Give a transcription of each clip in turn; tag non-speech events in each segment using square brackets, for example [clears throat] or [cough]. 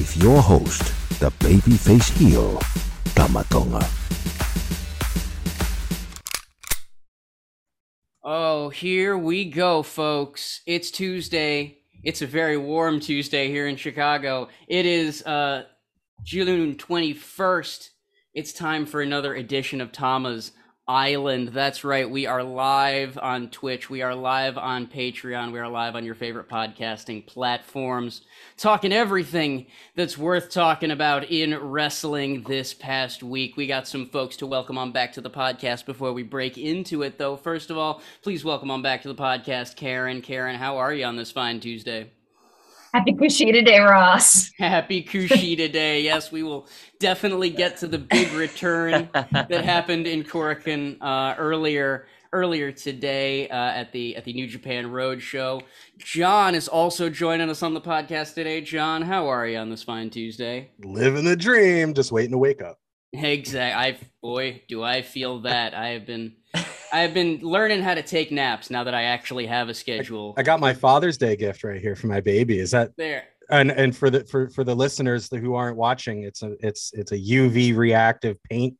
with your host, the babyface heel, Tama Tonga. Oh, here we go, folks. It's Tuesday. It's a very warm Tuesday here in Chicago. It is uh, June 21st. It's time for another edition of Tama's Island. That's right. We are live on Twitch. We are live on Patreon. We are live on your favorite podcasting platforms, talking everything that's worth talking about in wrestling this past week. We got some folks to welcome on back to the podcast before we break into it, though. First of all, please welcome on back to the podcast, Karen. Karen, how are you on this fine Tuesday? Happy Kushida Day, Ross. [laughs] Happy Kushida Day. Yes, we will definitely get to the big return that [laughs] happened in Korakuen uh, earlier earlier today uh, at the at the New Japan Road Show. John is also joining us on the podcast today. John, how are you on this fine Tuesday? Living the dream, just waiting to wake up. Exactly. I boy, do I feel that. I have been I have been learning how to take naps now that I actually have a schedule. I got my Father's Day gift right here for my baby. Is that there? And and for the for for the listeners who aren't watching, it's a it's it's a UV reactive paint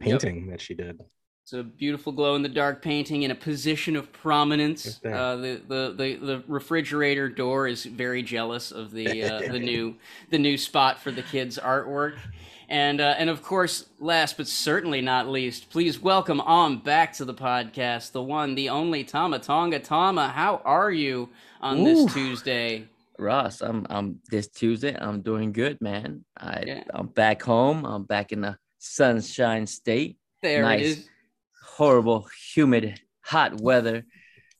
painting yep. that she did. It's a beautiful glow in the dark painting in a position of prominence. Uh, the, the, the the refrigerator door is very jealous of the uh, the [laughs] new the new spot for the kids' artwork. And uh, and of course, last but certainly not least, please welcome on back to the podcast the one, the only Tama Tonga Tama. How are you on Ooh. this Tuesday? Ross, I'm I'm this Tuesday. I'm doing good, man. I yeah. I'm back home. I'm back in the sunshine state. There nice, it is. Horrible, humid, hot weather.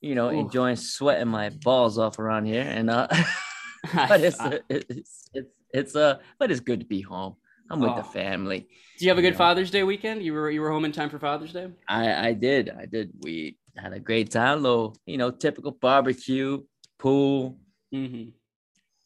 You know, Ooh. enjoying sweating my balls off around here, and uh, [laughs] [laughs] but it's, it's it's it's uh, but it's good to be home. I'm with oh. the family. Do you have a good you know? Father's Day weekend? You were you were home in time for Father's Day? I I did. I did. We had a great time. Little, you know, typical barbecue, pool. Mm-hmm.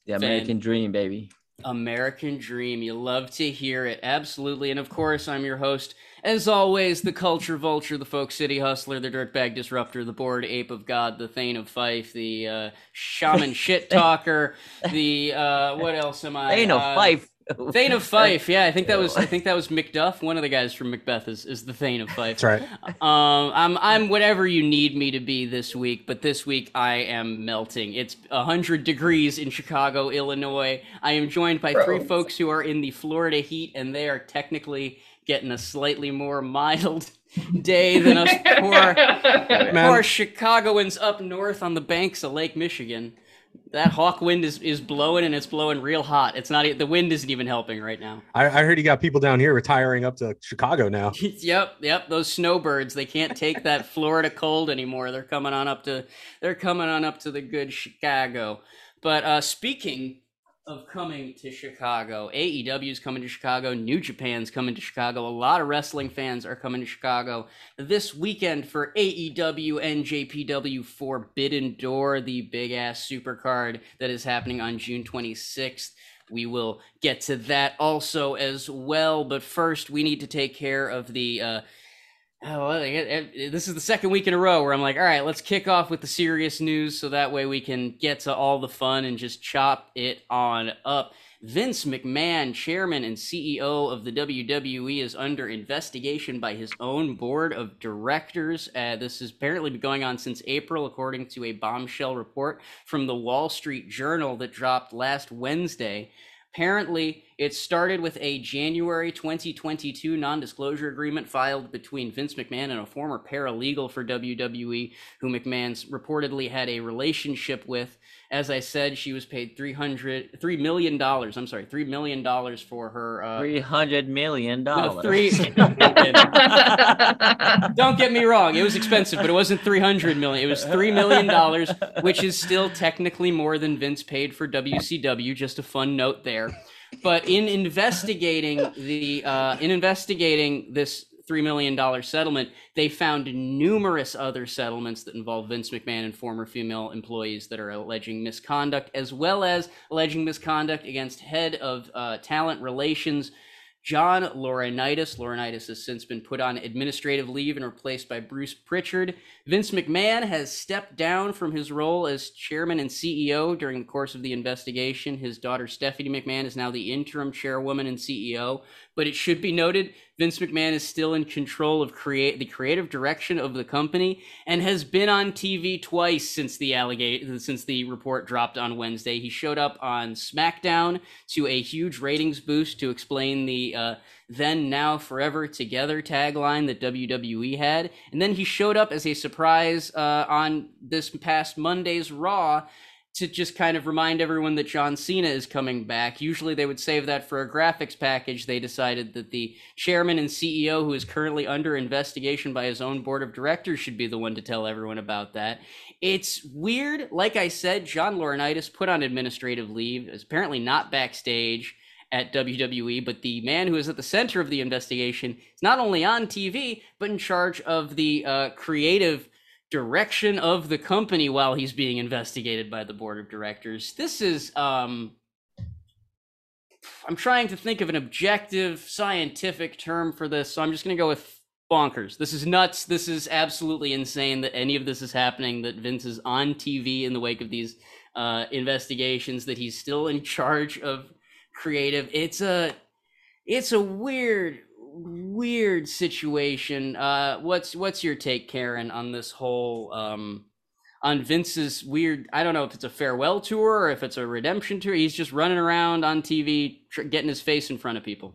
The American Fan. dream, baby. American dream. You love to hear it. Absolutely. And of course, I'm your host, as always, the culture vulture, the folk city hustler, the dirtbag disruptor, the bored ape of God, the Thane of Fife, the uh, shaman [laughs] shit talker, the uh, what else am I? Thane of uh, Fife. [laughs] Thane of Fife, yeah, I think that was I think that was Macduff. One of the guys from Macbeth is, is the Thane of Fife. That's right. [laughs] Um, I'm I'm whatever you need me to be this week, but this week I am melting. It's hundred degrees in Chicago, Illinois. I am joined by Bro. three folks who are in the Florida heat, and they are technically getting a slightly more mild [laughs] day than us poor, poor Chicagoans up north on the banks of Lake Michigan that hawk wind is, is blowing and it's blowing real hot. It's not the wind isn't even helping right now. I, I heard you got people down here retiring up to Chicago now. [laughs] yep, yep. Those snowbirds they can't take that [laughs] Florida cold anymore. They're coming on up to they're coming on up to the good Chicago. But uh, speaking of coming to Chicago. AEW is coming to Chicago. New Japan's coming to Chicago. A lot of wrestling fans are coming to Chicago this weekend for AEW and NJPW Forbidden Door, the big ass supercard that is happening on June 26th. We will get to that also as well. But first, we need to take care of the uh, Oh, well, this is the second week in a row where I'm like, all right, let's kick off with the serious news so that way we can get to all the fun and just chop it on up. Vince McMahon, chairman and CEO of the WWE, is under investigation by his own board of directors. Uh, this has apparently been going on since April, according to a bombshell report from the Wall Street Journal that dropped last Wednesday. Apparently, it started with a January 2022 non disclosure agreement filed between Vince McMahon and a former paralegal for WWE, who McMahon's reportedly had a relationship with. As I said, she was paid $300, $3 million. I'm sorry, $3 million for her. Uh, 300 million. no, three. [laughs] Don't get me wrong. It was expensive, but it wasn't 300 million. It was $3 million, which is still technically more than Vince paid for WCW. Just a fun note there. But in investigating the uh, in investigating this three million dollar settlement, they found numerous other settlements that involve Vince McMahon and former female employees that are alleging misconduct, as well as alleging misconduct against head of uh, talent relations John Laurinaitis. Laurinaitis has since been put on administrative leave and replaced by Bruce Pritchard. Vince McMahon has stepped down from his role as chairman and CEO during the course of the investigation. His daughter Stephanie McMahon is now the interim chairwoman and CEO. But it should be noted Vince McMahon is still in control of create the creative direction of the company and has been on TV twice since the allegate since the report dropped on Wednesday. He showed up on SmackDown to a huge ratings boost to explain the uh, then now forever together tagline that WWE had, and then he showed up as a surprise uh, on this past Monday's Raw to just kind of remind everyone that John Cena is coming back. Usually they would save that for a graphics package. They decided that the chairman and CEO, who is currently under investigation by his own board of directors, should be the one to tell everyone about that. It's weird. Like I said, John Laurinaitis put on administrative leave, is apparently not backstage at WWE, but the man who is at the center of the investigation is not only on TV, but in charge of the uh, creative direction of the company while he's being investigated by the board of directors. This is um I'm trying to think of an objective scientific term for this, so I'm just going to go with bonkers. This is nuts. This is absolutely insane that any of this is happening that Vince is on TV in the wake of these uh investigations that he's still in charge of creative. It's a it's a weird weird situation. Uh, what's what's your take, Karen, on this whole um, on Vince's weird? I don't know if it's a farewell tour or if it's a redemption tour. He's just running around on TV, tr- getting his face in front of people.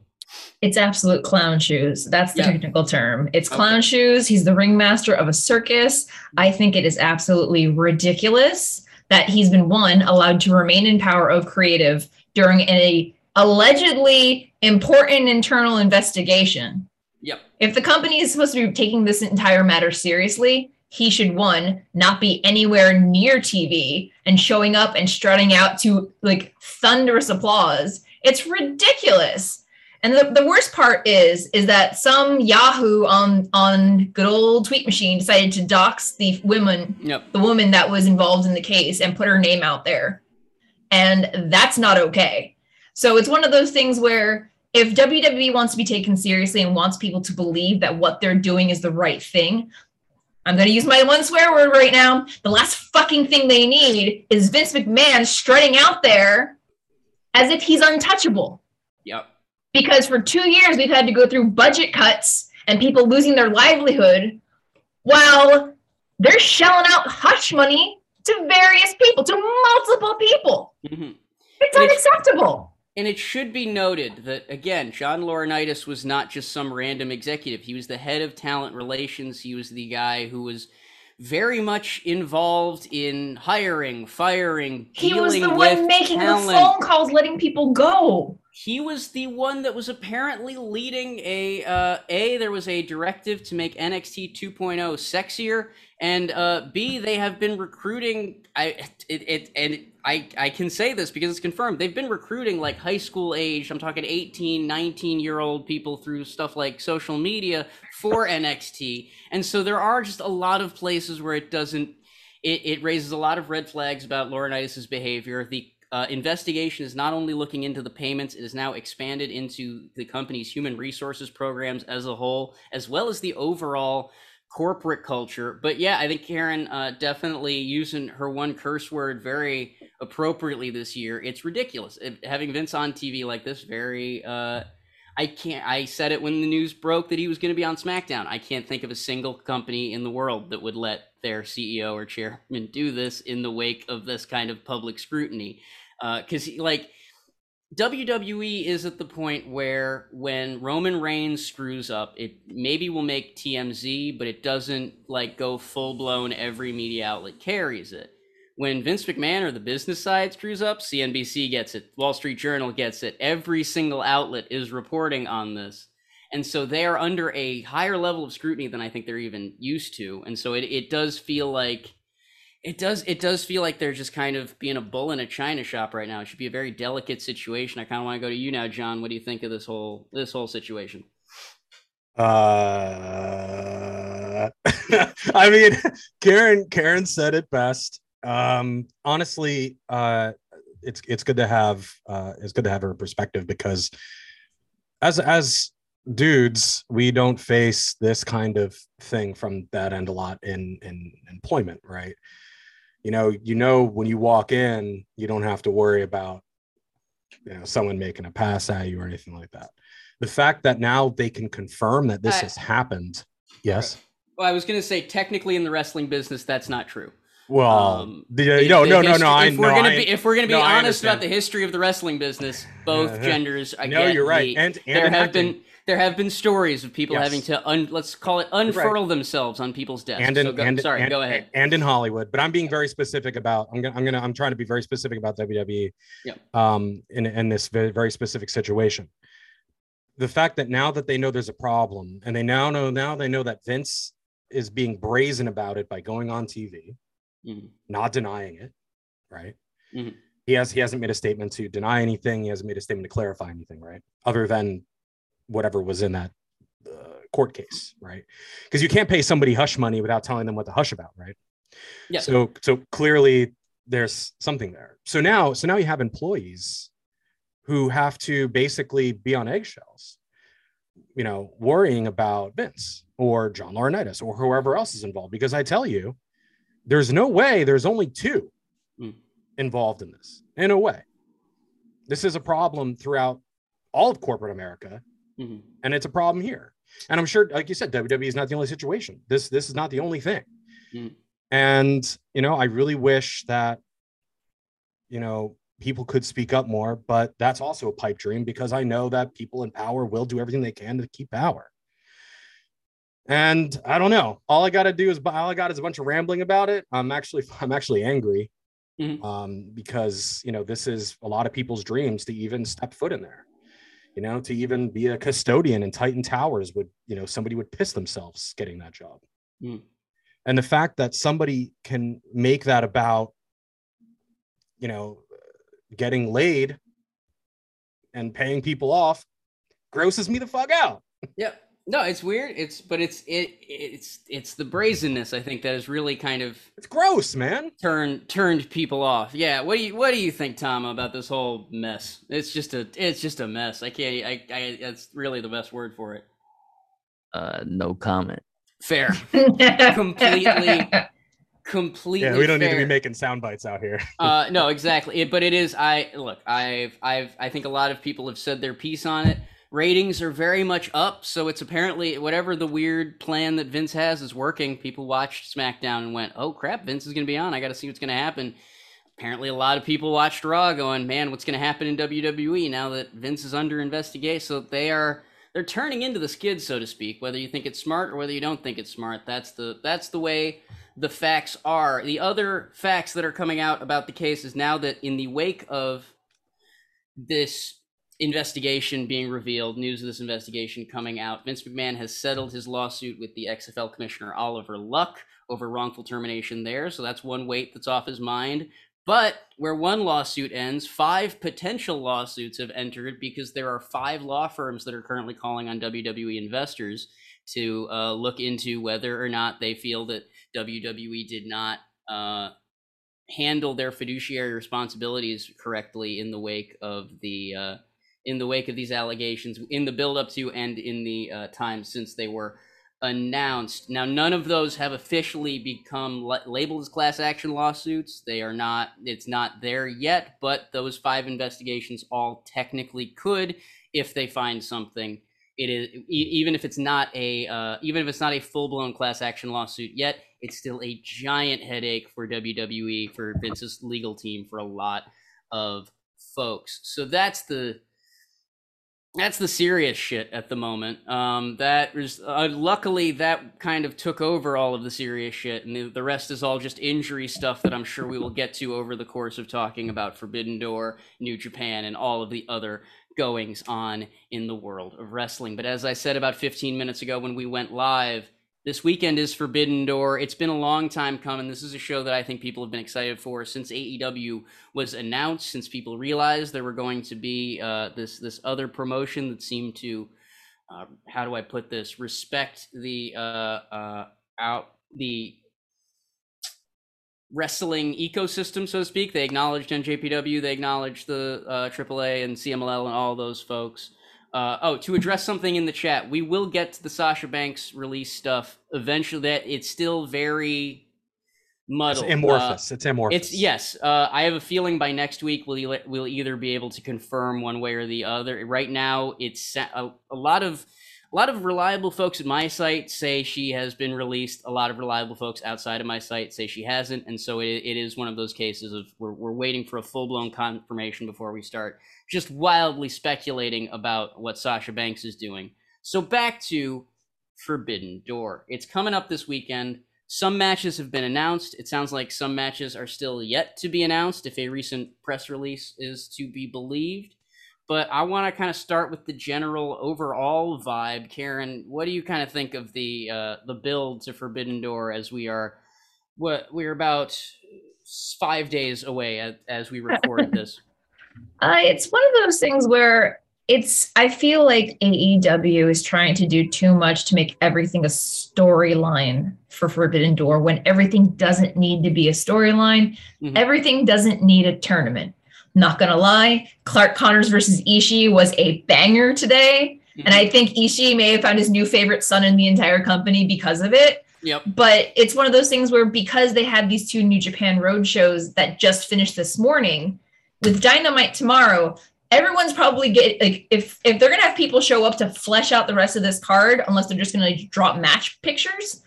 It's absolute clown shoes. That's the yeah. technical term. It's clown okay. shoes. He's the ringmaster of a circus. I think it is absolutely ridiculous that he's been one allowed to remain in power of creative during a allegedly important internal investigation. Yep. If the company is supposed to be taking this entire matter seriously, he should one not be anywhere near TV and showing up and strutting out to like thunderous applause. It's ridiculous. And the, the worst part is is that some Yahoo on on good old tweet machine decided to dox the woman, yep. the woman that was involved in the case and put her name out there. And that's not okay. So it's one of those things where if WWE wants to be taken seriously and wants people to believe that what they're doing is the right thing, I'm going to use my one swear word right now. The last fucking thing they need is Vince McMahon strutting out there as if he's untouchable. Yep. Because for two years, we've had to go through budget cuts and people losing their livelihood while they're shelling out hush money to various people, to multiple people. Mm-hmm. It's unacceptable. And it should be noted that, again, John Laurinaitis was not just some random executive. He was the head of talent relations. He was the guy who was very much involved in hiring, firing. He was the one making talent. the phone calls, letting people go. He was the one that was apparently leading a uh, a. There was a directive to make NXT 2.0 sexier, and uh, B. They have been recruiting. I it, it and I, I can say this because it's confirmed. They've been recruiting like high school age, I'm talking 18, 19 year old people through stuff like social media for [laughs] NXT. And so there are just a lot of places where it doesn't, it, it raises a lot of red flags about Laurinaitis' behavior. The uh, investigation is not only looking into the payments, it is now expanded into the company's human resources programs as a whole, as well as the overall corporate culture. But yeah, I think Karen uh, definitely using her one curse word very appropriately this year. It's ridiculous it, having Vince on TV like this. Very, uh, I can't. I said it when the news broke that he was going to be on SmackDown. I can't think of a single company in the world that would let their CEO or chairman do this in the wake of this kind of public scrutiny. Because uh, like WWE is at the point where when Roman Reigns screws up, it maybe will make TMZ, but it doesn't like go full blown every media outlet carries it. When Vince McMahon or the business side screws up, CNBC gets it, Wall Street Journal gets it, every single outlet is reporting on this. And so they are under a higher level of scrutiny than I think they're even used to. And so it, it does feel like it does it does feel like they're just kind of being a bull in a china shop right now. It should be a very delicate situation. I kind of want to go to you now, John. What do you think of this whole this whole situation? Uh, [laughs] I mean, Karen Karen said it best. Um, honestly, uh, it's it's good to have uh, it's good to have her perspective because as as dudes, we don't face this kind of thing from that end a lot in in employment, right? You know, you know when you walk in, you don't have to worry about you know someone making a pass at you or anything like that. The fact that now they can confirm that this I- has happened, yes. Well, I was going to say technically in the wrestling business that's not true. Well, Um, the, The- no, the no, no, history- no. I if we're no, gonna I- be if we're gonna be no, honest about the history of the wrestling business, both Uh-huh. genders. I no, you're right. And, and there have acting. been there have been stories of people Yes. having to un, let's call it unfurl themselves on people's desks. and in, So go- and, sorry, and, go ahead. And in Hollywood, but I'm being very specific about. I'm gonna. I'm gonna. I'm trying to be very specific about WWE. Yeah. Um. In in this very, very specific situation, the fact that now that they know there's a problem, and they now know now they know that Vince is being brazen about it by going on TV, Mhm. not denying it, right? Mhm. He has he hasn't made a statement to deny anything. He hasn't made a statement to clarify anything, right? Other than whatever was in that uh, court case, right? Because you can't pay somebody hush money without telling them what to hush about, right? Yes. So so clearly there's something there. So now so now you have employees who have to basically be on eggshells, you know, worrying about Vince or John Laurinaitis or whoever else is involved. Because I tell you, there's no way there's only two Mm. involved in this. In a way, this is a problem throughout all of corporate America, Mhm. and it's a problem here. And I'm sure, like you said, WWE is not the only situation. This this is not the only thing. Mm. And you know, I really wish that you know people could speak up more, but that's also a pipe dream because I know that people in power will do everything they can to keep power. And I don't know. All I got to do is all I got is a bunch of rambling about it. I'm actually [laughs] I'm actually angry Mhm. um, because you know this is a lot of people's dreams to even step foot in there. You know, to even be a custodian in Titan Towers would you know somebody would piss themselves getting that job. Mm. And the fact that somebody can make that about you know getting laid and paying people off grosses me the fuck out. Yep. No, it's weird. It's but it's it it's it's the brazenness I think that has really kind of It's gross, man. turned turned people off. Yeah. What do you what do you think, Tom, about this whole mess? It's just a it's just a mess. I can't. I. I that's really the best word for it. Uh, no comment. Fair. [laughs] Completely- Completely. Yeah, we don't need to be making sound bites out here. [laughs] uh no exactly it, but it is i look i've i've i think a lot of people have said their piece on it ratings are very much up so it's apparently whatever the weird plan that vince has is working people watched smackdown and went oh crap vince is going to be on. I gotta see what's going to happen. Apparently a lot of people watched raw going man what's going to happen in wwe now that vince is under investigation? So they are they're turning into the skid so to speak whether you think it's smart or whether you don't think it's smart. That's the that's the way the facts are. The other facts that are coming out about the case is now that in the wake of this investigation being revealed, news of this investigation coming out, Vince McMahon has settled his lawsuit with the XFL commissioner Oliver Luck over wrongful termination there. So that's one weight that's off his mind. But where one lawsuit ends, five potential lawsuits have entered because there are five law firms that are currently calling on WWE investors to uh, look into whether or not they feel that WWE did not uh, handle their fiduciary responsibilities correctly in the wake of the uh, in the wake of these allegations, in the build up to and in the uh, time since they were announced. Now, none of those have officially become la- labeled as class action lawsuits. They are not. It's not there yet, but those five investigations all technically could if they find something it is even if it's not a uh, even if it's not a full blown class action lawsuit yet, it's still a giant headache for WWE for Vince's legal team for a lot of folks. So that's the that's the serious shit at the moment. Um, that is uh, luckily that kind of took over all of the serious shit, and the, the rest is all just injury stuff that I'm sure we will get to over the course of talking about Forbidden Door, New Japan, and all of the other goings on in the world of wrestling. But as I said about 15 minutes ago when we went live, this weekend is Forbidden Door. It's been a long time coming. This is a show that I think people have been excited for since AEW was announced, since people realized there were going to be uh, this this other promotion that seemed to, uh, how do I put this, respect the uh, uh out the wrestling ecosystem, so to speak. They acknowledged NJPW, they acknowledged the AAA uh, and CMLL and all those folks. Uh, oh, to address something in the chat, we will get to the Sasha Banks release stuff eventually. That it's still very muddled. It's amorphous. Uh, it's amorphous. It's yes. Uh, I have a feeling by next week we'll we'll either be able to confirm one way or the other. Right now, it's a, a lot of a lot of reliable folks at my site say she has been released. A lot of reliable folks outside of my site say she hasn't, and so it, it is one of those cases of we're, we're waiting for a full blown confirmation before we start just wildly speculating about what Sasha Banks is doing. So back to Forbidden Door. It's coming up this weekend. Some matches have been announced. It sounds like some matches are still yet to be announced if a recent press release is to be believed. But I want to kind of start with the general overall vibe. Karen, what do you kind of think of the uh, the build to Forbidden Door as we are what we're about five days away as we record this? [laughs] Uh, it's one of those things where it's I feel like AEW is trying to do too much to make everything a storyline for Forbidden Door when everything doesn't need to be a storyline. Mm-hmm. Everything doesn't need a tournament. Not gonna lie, Clark Connors versus Ishii was a banger today. Mm-hmm. And I think Ishii may have found his new favorite son in the entire company because of it. Yep. But it's one of those things where because they had these two New Japan road shows that just finished this morning, with Dynamite tomorrow, everyone's probably get like if if they're gonna have people show up to flesh out the rest of this card, unless they're just gonna drop match pictures.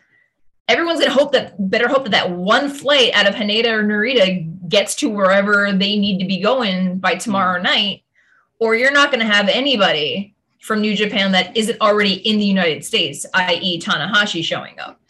Everyone's gonna hope that better hope that that one flight out of Haneda or Narita gets to wherever they need to be going by tomorrow mm night, or you're not gonna have anybody from New Japan that isn't already in the United States, i.e., Tanahashi showing up.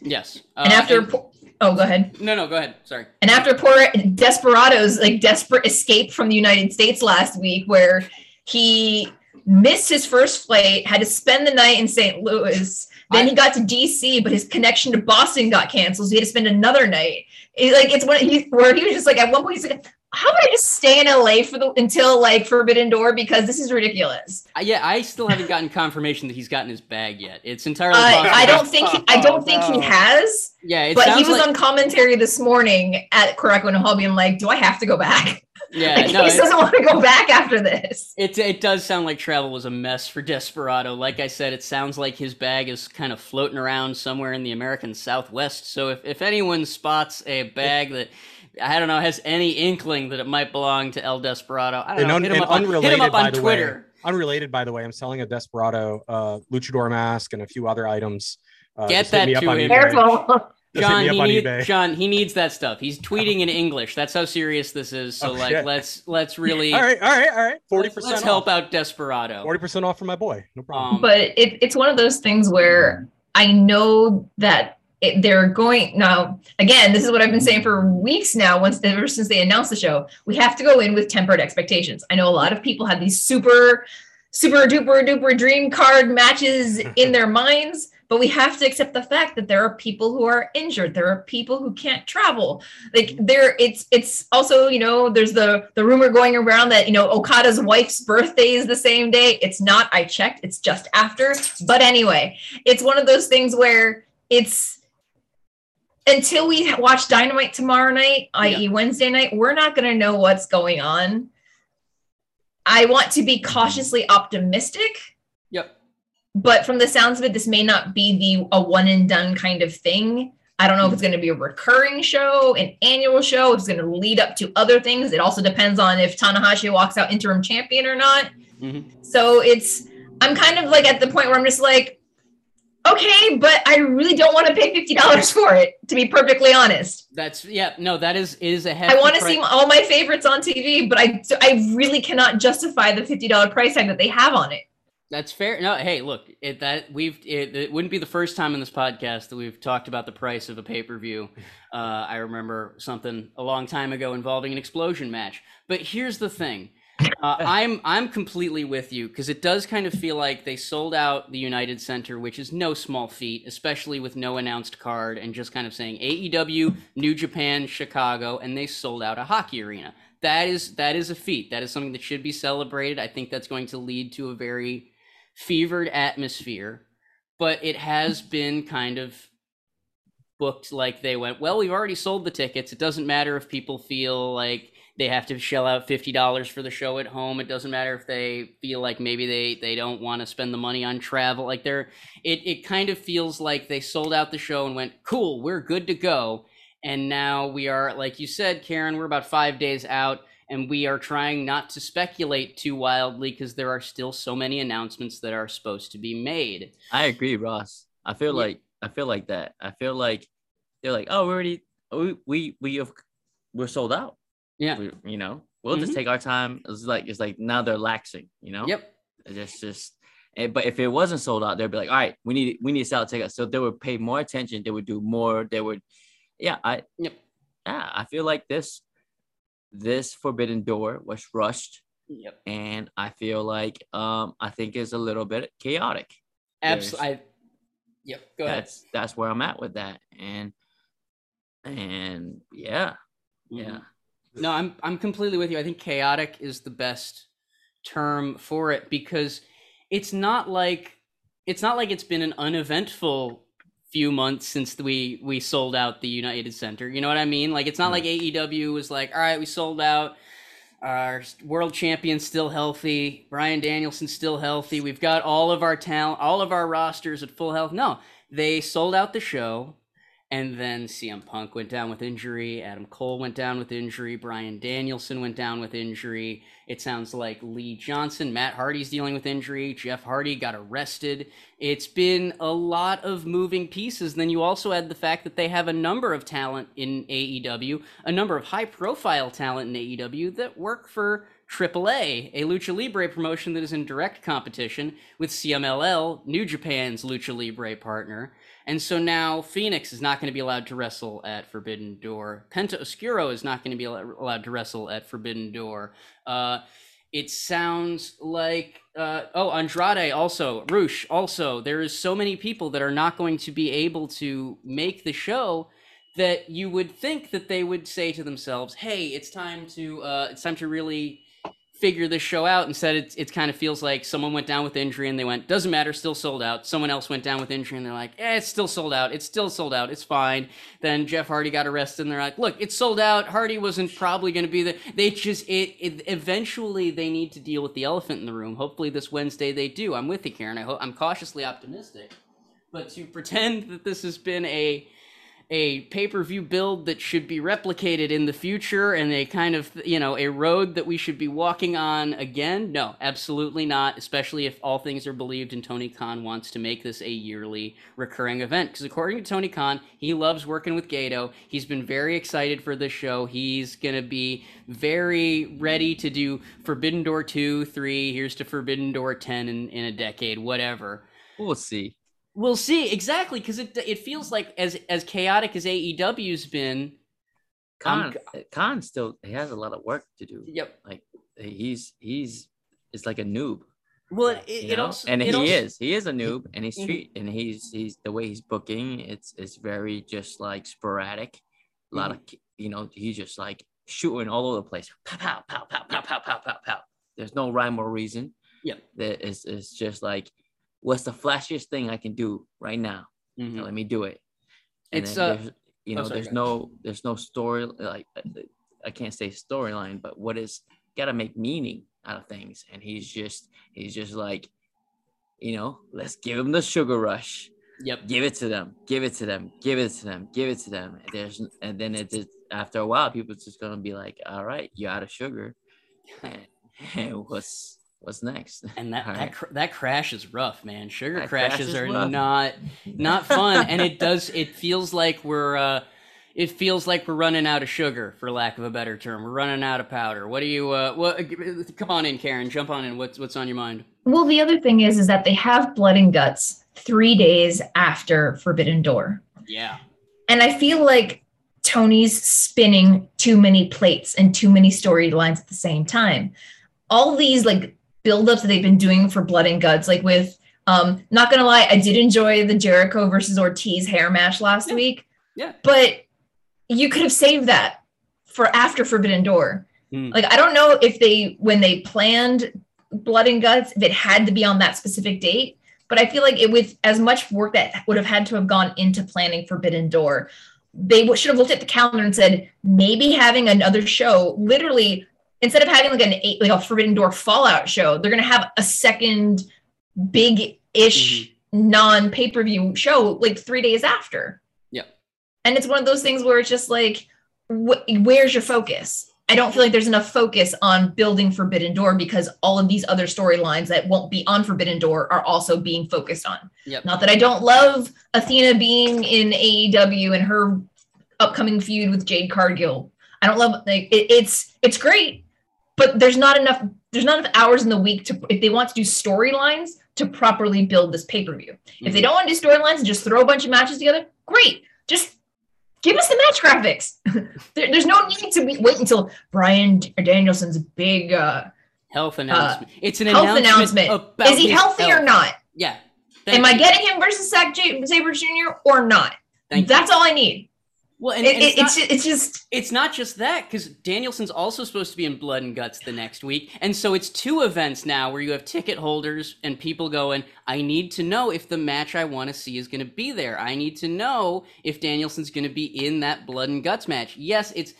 Yes, uh, and after and- Oh, go ahead. No, no, go ahead. Sorry. And after poor Desperado's like desperate escape from the United States last week, where he missed his first flight, had to spend the night in St. Louis. Then I, he got to DC, but his connection to Boston got canceled. So he had to spend another night. It, like it's when he where he was just like at one point he's like, how about I just stay in LA for the until like Forbidden Door because this is ridiculous. Uh, yeah, I still haven't gotten confirmation that he's gotten his bag yet. It's entirely. Uh, I don't think he, I don't think he has. Yeah, but he was like... on commentary this morning at Korakuen and Hall being like, "Do I have to go back?" Yeah, like, no, he doesn't want to go back after this. It it does sound like travel was a mess for Desperado. Like I said, it sounds like his bag is kind of floating around somewhere in the American Southwest. So if if anyone spots a bag that I don't know, has any inkling that it might belong to El Desperado. I don't and know. Un- hit him up on, hit him up on Twitter. Way, unrelated, by the way, I'm selling a Desperado uh, luchador mask and a few other items. Uh, Get that to him. Careful. John, he need, John, he needs that stuff. He's tweeting in English. That's how serious this is. So, oh, like, shit. let's let's [laughs] really. all right, all right, all right. Forty percent. Let's, help out Desperado. Forty percent off for my boy. No problem. Um, but it, it's one of those things where I know that it, they're going now again this is what i've been saying for weeks now once ever since they announced the show we have to go in with tempered expectations. I know a lot of people have these super super duper duper dream card matches [laughs] in their minds but we have to accept the fact that there are people who are injured there are people who can't travel. Like mm-hmm. there it's it's also you know there's the the rumor going around that you know okada's wife's birthday is the same day. It's not i checked it's just after. But anyway it's one of those things where it's until we watch Dynamite tomorrow night, i.e., Wednesday night, we're not going to know what's going on. I want to be cautiously optimistic. Yep. But from the sounds of it, this may not be the a one and done kind of thing. I don't know if it's going to be a recurring show, an annual show, if it's going to lead up to other things. It also depends on if Tanahashi walks out interim champion or not. Mm-hmm. So it's, I'm kind of like at the point where I'm just like, okay, but I really don't want to pay fifty dollars for it. To be perfectly honest, That's yeah, no, that is is a I want to see all my favorites on TV, but I I really cannot justify the fifty dollar price tag that they have on it. That's fair. No, hey, look, it, that we've it, it wouldn't be the first time in this podcast that we've talked about the price of a pay per view. Uh, I remember something a long time ago involving an explosion match. But here's the thing. Uh, I'm I'm completely with you because it does kind of feel like they sold out the United Center, which is no small feat, especially with no announced card and just kind of saying AEW, New Japan, Chicago, and they sold out a hockey arena. That is that is a feat. That is something that should be celebrated. I think that's going to lead to a very fevered atmosphere, but it has been kind of booked like they went, well, we've already sold the tickets. It doesn't matter if people feel like they have to shell out $50 for the show at home. It doesn't matter if they feel like maybe they, they don't want to spend the money on travel. Like they're, it, it kind of feels like they sold out the show and went, cool, we're good to go. And now we are, like you said, Karen, we're about five days out and we are trying not to speculate too wildly because there are still so many announcements that are supposed to be made. I agree, Ross. I feel Yeah. like I feel like that. I feel like they're like, oh, we already we we we have we're sold out. Yeah. We, you know, we'll just mm-hmm. take our time. It's like it's like now they're laxing. You know. Yep. It's just. and- eh, But if it wasn't sold out, they'd be like, all right, we need we need to sell tickets. So they would pay more attention. They would do more. They would, yeah. I Yep. yeah. I feel like this this Forbidden Door was rushed, Yep. and I feel like um I think it's a little bit chaotic. Absolutely. I. Yep. Go ahead. that's that's where I'm at with that. And and yeah, yeah. Mm-hmm. No, I'm I'm completely with you. I think chaotic is the best term for it because it's not like it's not like it's been an uneventful few months since we we sold out the United Center. You know what I mean? Like it's not hmm. like AEW was like, "All right, we sold out. Our world champion's still healthy. Bryan Danielson's still healthy. We've got all of our talent, all of our rosters at full health." No, they sold out the show. And then CM Punk went down with injury. Adam Cole went down with injury. Bryan Danielson went down with injury. It sounds like Lee Johnson, Matt Hardy's dealing with injury. Jeff Hardy got arrested. It's been a lot of moving pieces. Then you also add the fact that they have a number of talent in AEW, a number of high profile talent in AEW that work for AAA, a Lucha Libre promotion that is in direct competition with CMLL, New Japan's Lucha Libre partner. And so now Phoenix is not going to be allowed to wrestle at Forbidden Door. Penta Oscuro is not going to be allowed to wrestle at Forbidden Door. Uh, it sounds like uh, oh Andrade also Rush also. There is so many people that are not going to be able to make the show that you would think that they would say to themselves, "Hey, it's time to uh, it's time to really." Figure this show out instead it, it kind of feels like someone went down with injury and they went doesn't matter still sold out. Someone else went down with injury and they're like eh, it's still sold out. It's still sold out. It's fine. Then jeff hardy got arrested and they're like look it's sold out. Hardy wasn't probably going to be there. they just it, it eventually they need to deal with the elephant in the room. Hopefully this wednesday they do. I'm with you karen. I hope i'm cautiously optimistic. But to pretend that this has been a a pay-per-view build that should be replicated in the future and a kind of you know a road that we should be walking on again? No absolutely not especially if all things are believed and tony khan wants to make this a yearly recurring event. Because according to tony khan he loves working with gedo. He's been very excited for this show. He's going to be very ready to do forbidden door 2 3 here's to forbidden door 10 in, in a decade whatever. We'll see. We'll see exactly because it it feels like as as chaotic as AEW's been. Khan, Khan still he has a lot of work to do. Yep. Like he's he's it's like a noob. Well, it, you it, also and it he also- is he is a noob and he's Mhm. and he's he's the way he's booking it's it's very just like sporadic a lot of Mm-hmm. you know he's just like shooting all over the place pow pow pow pow pow pow pow pow pow there's no rhyme or reason Yep. that is it's just like what's the flashiest thing i can do right now? Mhm. let me do it. And It's, then uh, there's, you oh, know sorry, there's no there's no story like i can't say storyline but what is gotta make meaning out of things. And he's just he's just like you know let's give him the sugar rush. Yep. give it to them. Give it to them. Give it to them. Give it to them. And there's and then it just after a while people just gonna be like all right you're out of sugar. [laughs] And, [laughs] and what's what's next? And that [laughs] All that, right. cr- that crash is rough, man. Sugar That crashes is are rough. not not fun, and it does. It feels like we're. uh it feels like we're running out of sugar, for lack of a better term. We're running out of powder. What do you? Uh, what? Come on in, Karen. Jump on in. What's what's on your mind? Well, the other thing is, is that they have blood and guts three days after Forbidden Door. Yeah. And I feel like Tony's spinning too many plates and too many storylines at the same time. All these like buildups that they've been doing for Blood and Guts, like with um, not gonna lie, I did enjoy the Jericho versus Ortiz hair match last Yeah. week, Yeah. but you could have saved that for after Forbidden Door. Hmm. Like I don't know if they when they planned Blood and Guts, if it had to be on that specific date. But I feel like it with as much work that would have had to have gone into planning Forbidden Door, they should have looked at the calendar and said maybe having another show. Literally, instead of having like an eight, like a Forbidden Door Fallout show, they're gonna have a second big-ish mm-hmm. non pay-per-view show like three days after. Yeah, And it's one of those things where it's just like, wh- where's your focus? I don't feel like there's enough focus on building Forbidden Door because all of these other storylines that won't be on Forbidden Door are also being focused on. Yep. Not that I don't love Athena being in AEW and her upcoming feud with Jade Cargill. I don't love like it, it's it's great, but there's not enough there's not enough hours in the week to if they want to do storylines to properly build this pay per view. If they Mhm. don't want to do storylines and just throw a bunch of matches together, great. Just give us the match graphics. [laughs] there, there's no need to be, wait until Bryan Danielson's big uh, Health announcement. it's an health announcement. announcement. about Is he healthy or not? Yeah. Am Thank I getting him versus Zack J- Saber Jr. or not? Thank you. That's all I need. Well, and, It- and it- it's, not, it's just it's not just that because Danielson's also supposed to be in Blood and Guts the next week, and so it's two events now where you have ticket holders and people going. I need to know if the match I want to see is going to be there. I need to know if Danielson's going to be in that Blood and Guts match. Yes, it's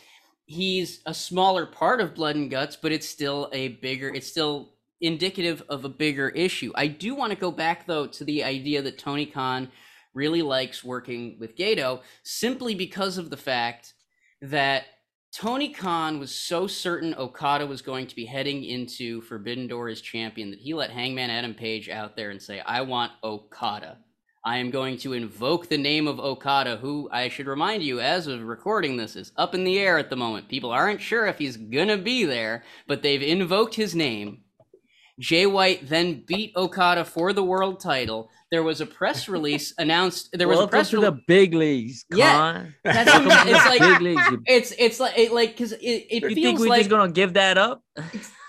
he's a smaller part of Blood and Guts, but it's still a bigger. It's still indicative of a bigger issue. I do want to go back though to the idea that Tony Khan really likes working with Gedo simply because of the fact that Tony Khan was so certain Okada was going to be heading into Forbidden Door as champion that he let Hangman Adam Page out there and say, I want Okada. I am going to invoke the name of Okada, who I should remind you, as of recording this, is up in the air at the moment. People aren't sure if he's gonna be there, but they've invoked his name. Jay White then beat Okada for the world title. There was a press [laughs] release announced. There was Welcome a press to release. the big leagues. Yeah. That's Welcome it's like big leagues. You, it's it's like it like because it, it you think we're like just gonna give that up?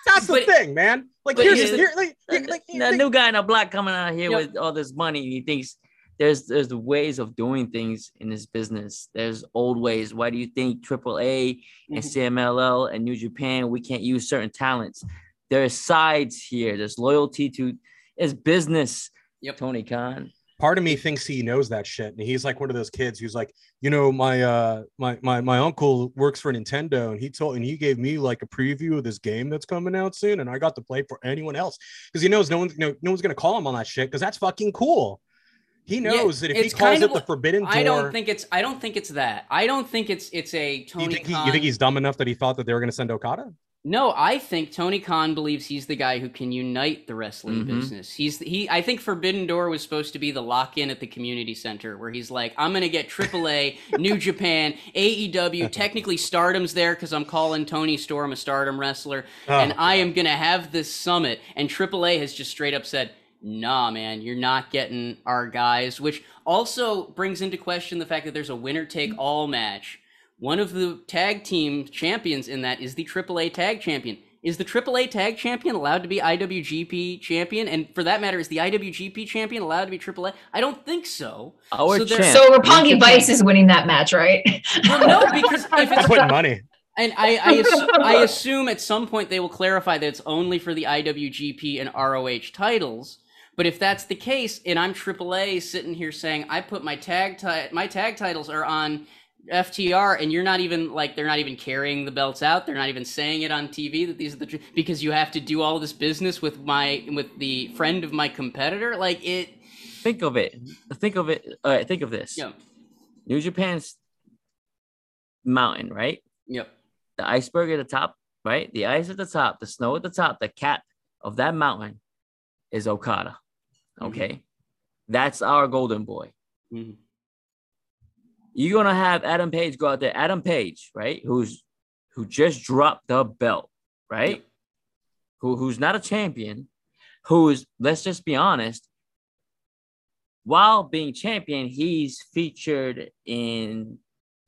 That's the thing, man. Like here's here's the- here, like, here- like, the new guy in the block coming out here Yep. with all this money, and he thinks there's there's ways of doing things in this business. There's old ways. Why do you think AAA and Mhm. CMLL and New Japan we can't use certain talents? There's sides here. There's loyalty to it's business. Yep. Tony Khan. part of me thinks he knows that shit and he's like one of those kids who's like you know my uh my my, my uncle works for nintendo and he told and he gave me like a preview of this game that's coming out soon and i got to play for anyone else because he knows no one's no, no one's gonna call him on that shit because that's fucking cool he knows that if he calls it of the forbidden door I don't think it's I don't think it's that. I don't think it's it's a you Tony think, he, you think he's dumb enough that he thought that they were going to send okada No, I think Tony Khan believes he's the guy who can unite the wrestling Mhm. business. He's he. I think Forbidden Door was supposed to be the lock-in at the community center, where he's like, "I'm gonna get AAA, [laughs] New Japan, AEW. Technically, Stardom's there because I'm calling Toni Storm a Stardom wrestler, Oh, and I am gonna have this summit." And AAA has just straight up said, "Nah, man, you're not getting our guys," which also brings into question the fact that there's a winner-take-all match. One of the tag team champions in that is the AAA tag champion. Is the AAA tag champion allowed to be IWGP champion? And for that matter, is the IWGP champion allowed to be AAA? I don't think so. Our So there- champ. so Roppongi Vice is winning that match, right? Well, no, because if i'm it's putting money and I, I, [laughs] assume, I assume at some point they will clarify that it's only for the IWGP and ROH titles. But if that's the case, and I'm AAA sitting here saying I put my tag ti- my tag titles are on FTR, and you're not even like they're not even carrying the belts out. They're not even saying it on TV that these are the tr- because you have to do all this business with my with the friend of my competitor. Like it, Think of it. Think of it. All right. Think of this. yeah, New Japan's mountain, right? yep, The iceberg at the top, right? The ice at the top, the snow at the top, the cap of that mountain is Okada. Mm-hmm. Okay. That's our golden boy. Mhm. You're gonna have Adam Page go out there. Adam Page, right? Who's who just dropped the belt, right? Yep. Who who's not a champion, who's let's just be honest. While being champion, he's featured in.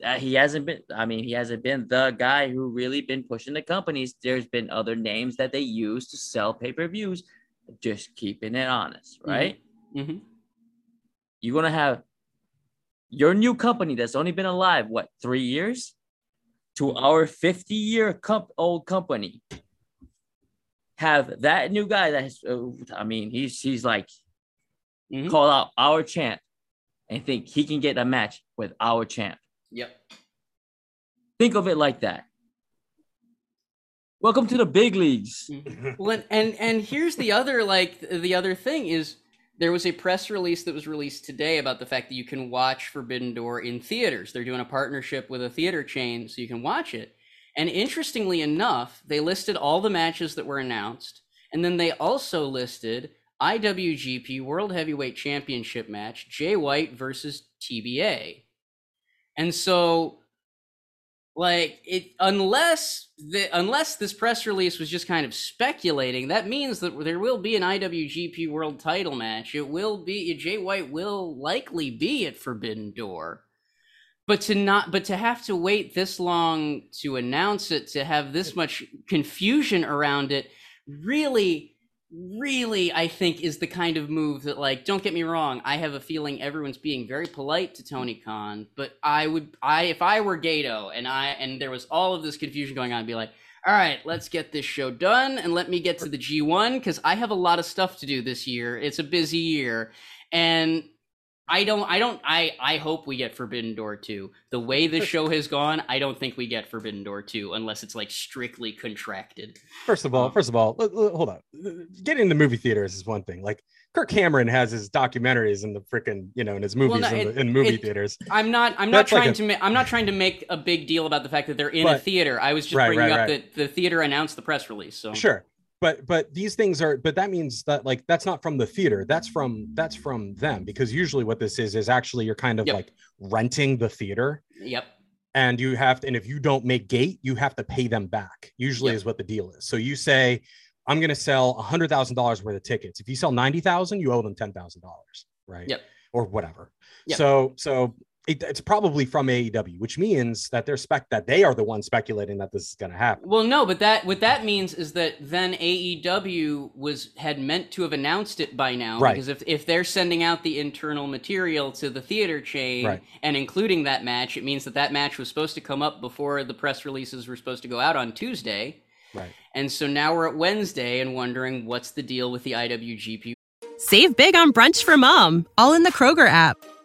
Uh, he hasn't been. I mean, he hasn't been the guy who really been pushing the companies. There's been other names that they use to sell pay per views. Just keeping it honest, right? Mhm. You're gonna have your new company that's only been alive what three years? To our 50 year comp- old company. Have that new guy that's uh, i mean he's he's like Mhm. call out our champ and think he can get a match with our champ. Yep. think of it like that. Welcome to the big leagues. Well, and, and and here's the other like the other thing is there was a press release that was released today about the fact that you can watch Forbidden Door in theaters. They're doing a partnership with a theater chain so you can watch it. And interestingly enough, they listed all the matches that were announced, and then they also listed IWGP World Heavyweight Championship match Jay White versus TBA. And so like it unless the unless this press release was just kind of speculating that means that there will be an IWGP World Title match. It will be Jay White will likely be at Forbidden Door. But to not but to have to wait this long to announce it to have this much confusion around it really really i think is the kind of move that like don't get me wrong i have a feeling everyone's being very polite to tony khan but i would i if i were gedo and i and there was all of this confusion going on I'd be like all right let's get this show done and let me get to the g1 because i have a lot of stuff to do this year. It's a busy year. And I don't I don't I I hope we get Forbidden Door 2. The way this show has gone, I don't think we get Forbidden Door 2 unless it's like strictly contracted. First of all, um, first of all, hold on. Getting in the movie theaters is one thing. Like Kirk Cameron has his documentaries in the freaking, you know, in his movies no, in, it- the, in movie it- theaters. I'm not I'm not That's like trying a- to make I'm not trying to make a big deal about the fact that they're in a theater. I was just Right, bringing right, up right. that the theater announced the press release. So Sure. But but these things are but that means that like that's not from the theater. That's from that's from them because usually what this is is actually you're kind of Yep. like renting the theater Yep. and you have to, and if you don't make gate, you have to pay them back. Usually Yep. is what the deal is. So you say, I'm going to sell a hundred thousand dollars worth of tickets. If you sell ninety thousand, you owe them ten thousand dollars, right? Yep. Or whatever. Yep. So so it, it's probably from AEW, which means that they're spec that they are the ones speculating that this is going to happen. Well, no, but that what that means is that then AEW was had meant to have announced it by now. Right. Because if if they're sending out the internal material to the theater chain Right. and including that match, it means that that match was supposed to come up before the press releases were supposed to go out on Tuesday. Right. And so now we're at Wednesday and wondering what's the deal with the IWGP Save big on brunch for mom, all in the Kroger app.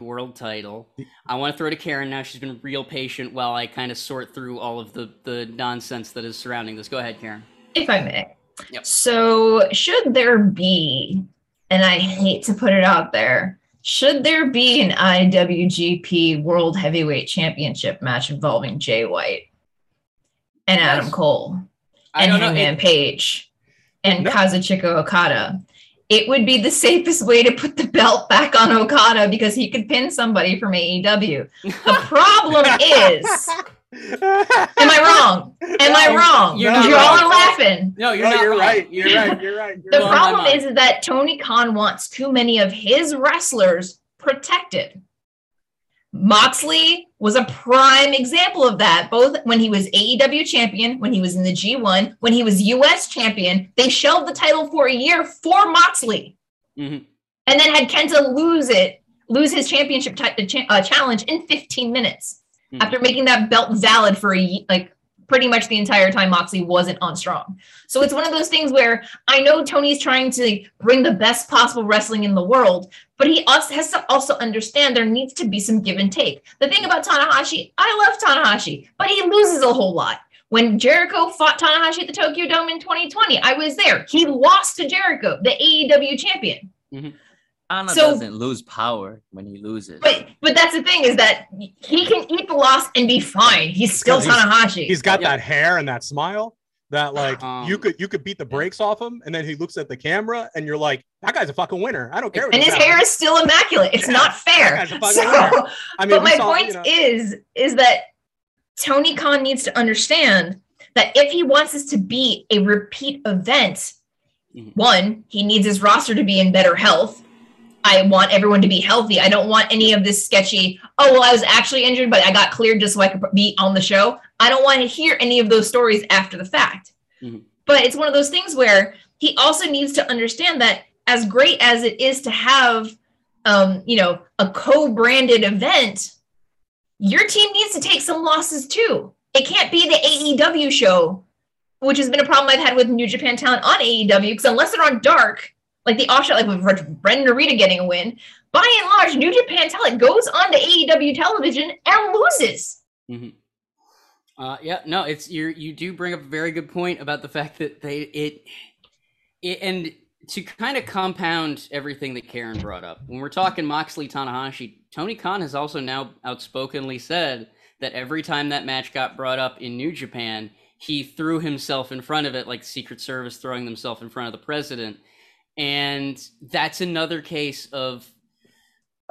World title. I want to throw to Karen now. She's been real patient while I kind of sort through all of the the nonsense that is surrounding this. Go ahead, Karen. if I may. Yep. So, should there be, and I hate to put it out there, should there be an IWGP World Heavyweight Championship match involving Jay White and Adam Yes. Cole and don't. Hangman Page and No. Kazuchika Okada? It would be the [laughs] safest way to put the belt back on Okada because he could pin somebody from AEW. The problem [laughs] is, am I wrong? Am I wrong? you're Because not you all wrong. are laughing. no, you're No, not you're wrong. right. You're right. You're right. You're The Well, right. my problem mind. is that Tony Khan wants too many of his wrestlers protected. Moxley was a prime example of that, both when he was AEW champion, when he was in the G1, when he was US champion. They shelved the title for a year for Moxley Mhm. and then had Kenta lose it, lose his championship ti- cha- uh, challenge in 15 minutes Mhm. after making that belt valid for a like pretty much the entire time Moxley wasn't on strong. So it's one of those things where I know Tony's trying to bring the best possible wrestling in the world, but he also has to also understand there needs to be some give and take. The thing about Tanahashi, I love Tanahashi, but he loses a whole lot. When Jericho fought Tanahashi at the Tokyo Dome in 2020, I was there. He lost to Jericho, the AEW champion. Mm-hmm. Anna So- doesn't lose power when he loses. But but that's the thing is that he can eat the loss and be fine. He's still Because he's- Tanahashi. He's got Yeah. that hair and that smile that [sighs] like Um, you could you could beat the brakes off him, and then he looks at the camera, and you're like, that guy's a fucking winner. I don't care. what and his he's hair having." is still immaculate. It's Yeah, not [laughs] fair. that guy's a fucking So, winner. I mean, but my saw, point you know- is is that Tony Khan needs to understand that if he wants this to be a repeat event, Mhm. one, he needs his roster to be in better health. I want everyone to be healthy. I don't want any of this sketchy, oh, well, I was actually injured, but I got cleared just so I could be on the show. I don't want to hear any of those stories after the fact. Mhm. But it's one of those things where he also needs to understand that as great as it is to have um, you know, a co-branded event, your team needs to take some losses too. It can't be the AEW show, which has been a problem I've had with New Japan talent on AEW, because unless they're on dark, like the offshot, like with Brendan Narita getting a win, by and large, New Japan talent goes on to AEW television and loses. Uh, yeah, no, it's you. You do bring up a very good point about the fact that they it, it and to kind of compound everything that Karen brought up. When we're talking Moxley Tanahashi, Tony Khan has also now outspokenly said that every time that match got brought up in New Japan, he threw himself in front of it, like Secret Service throwing themselves in front of the president, and that's another case of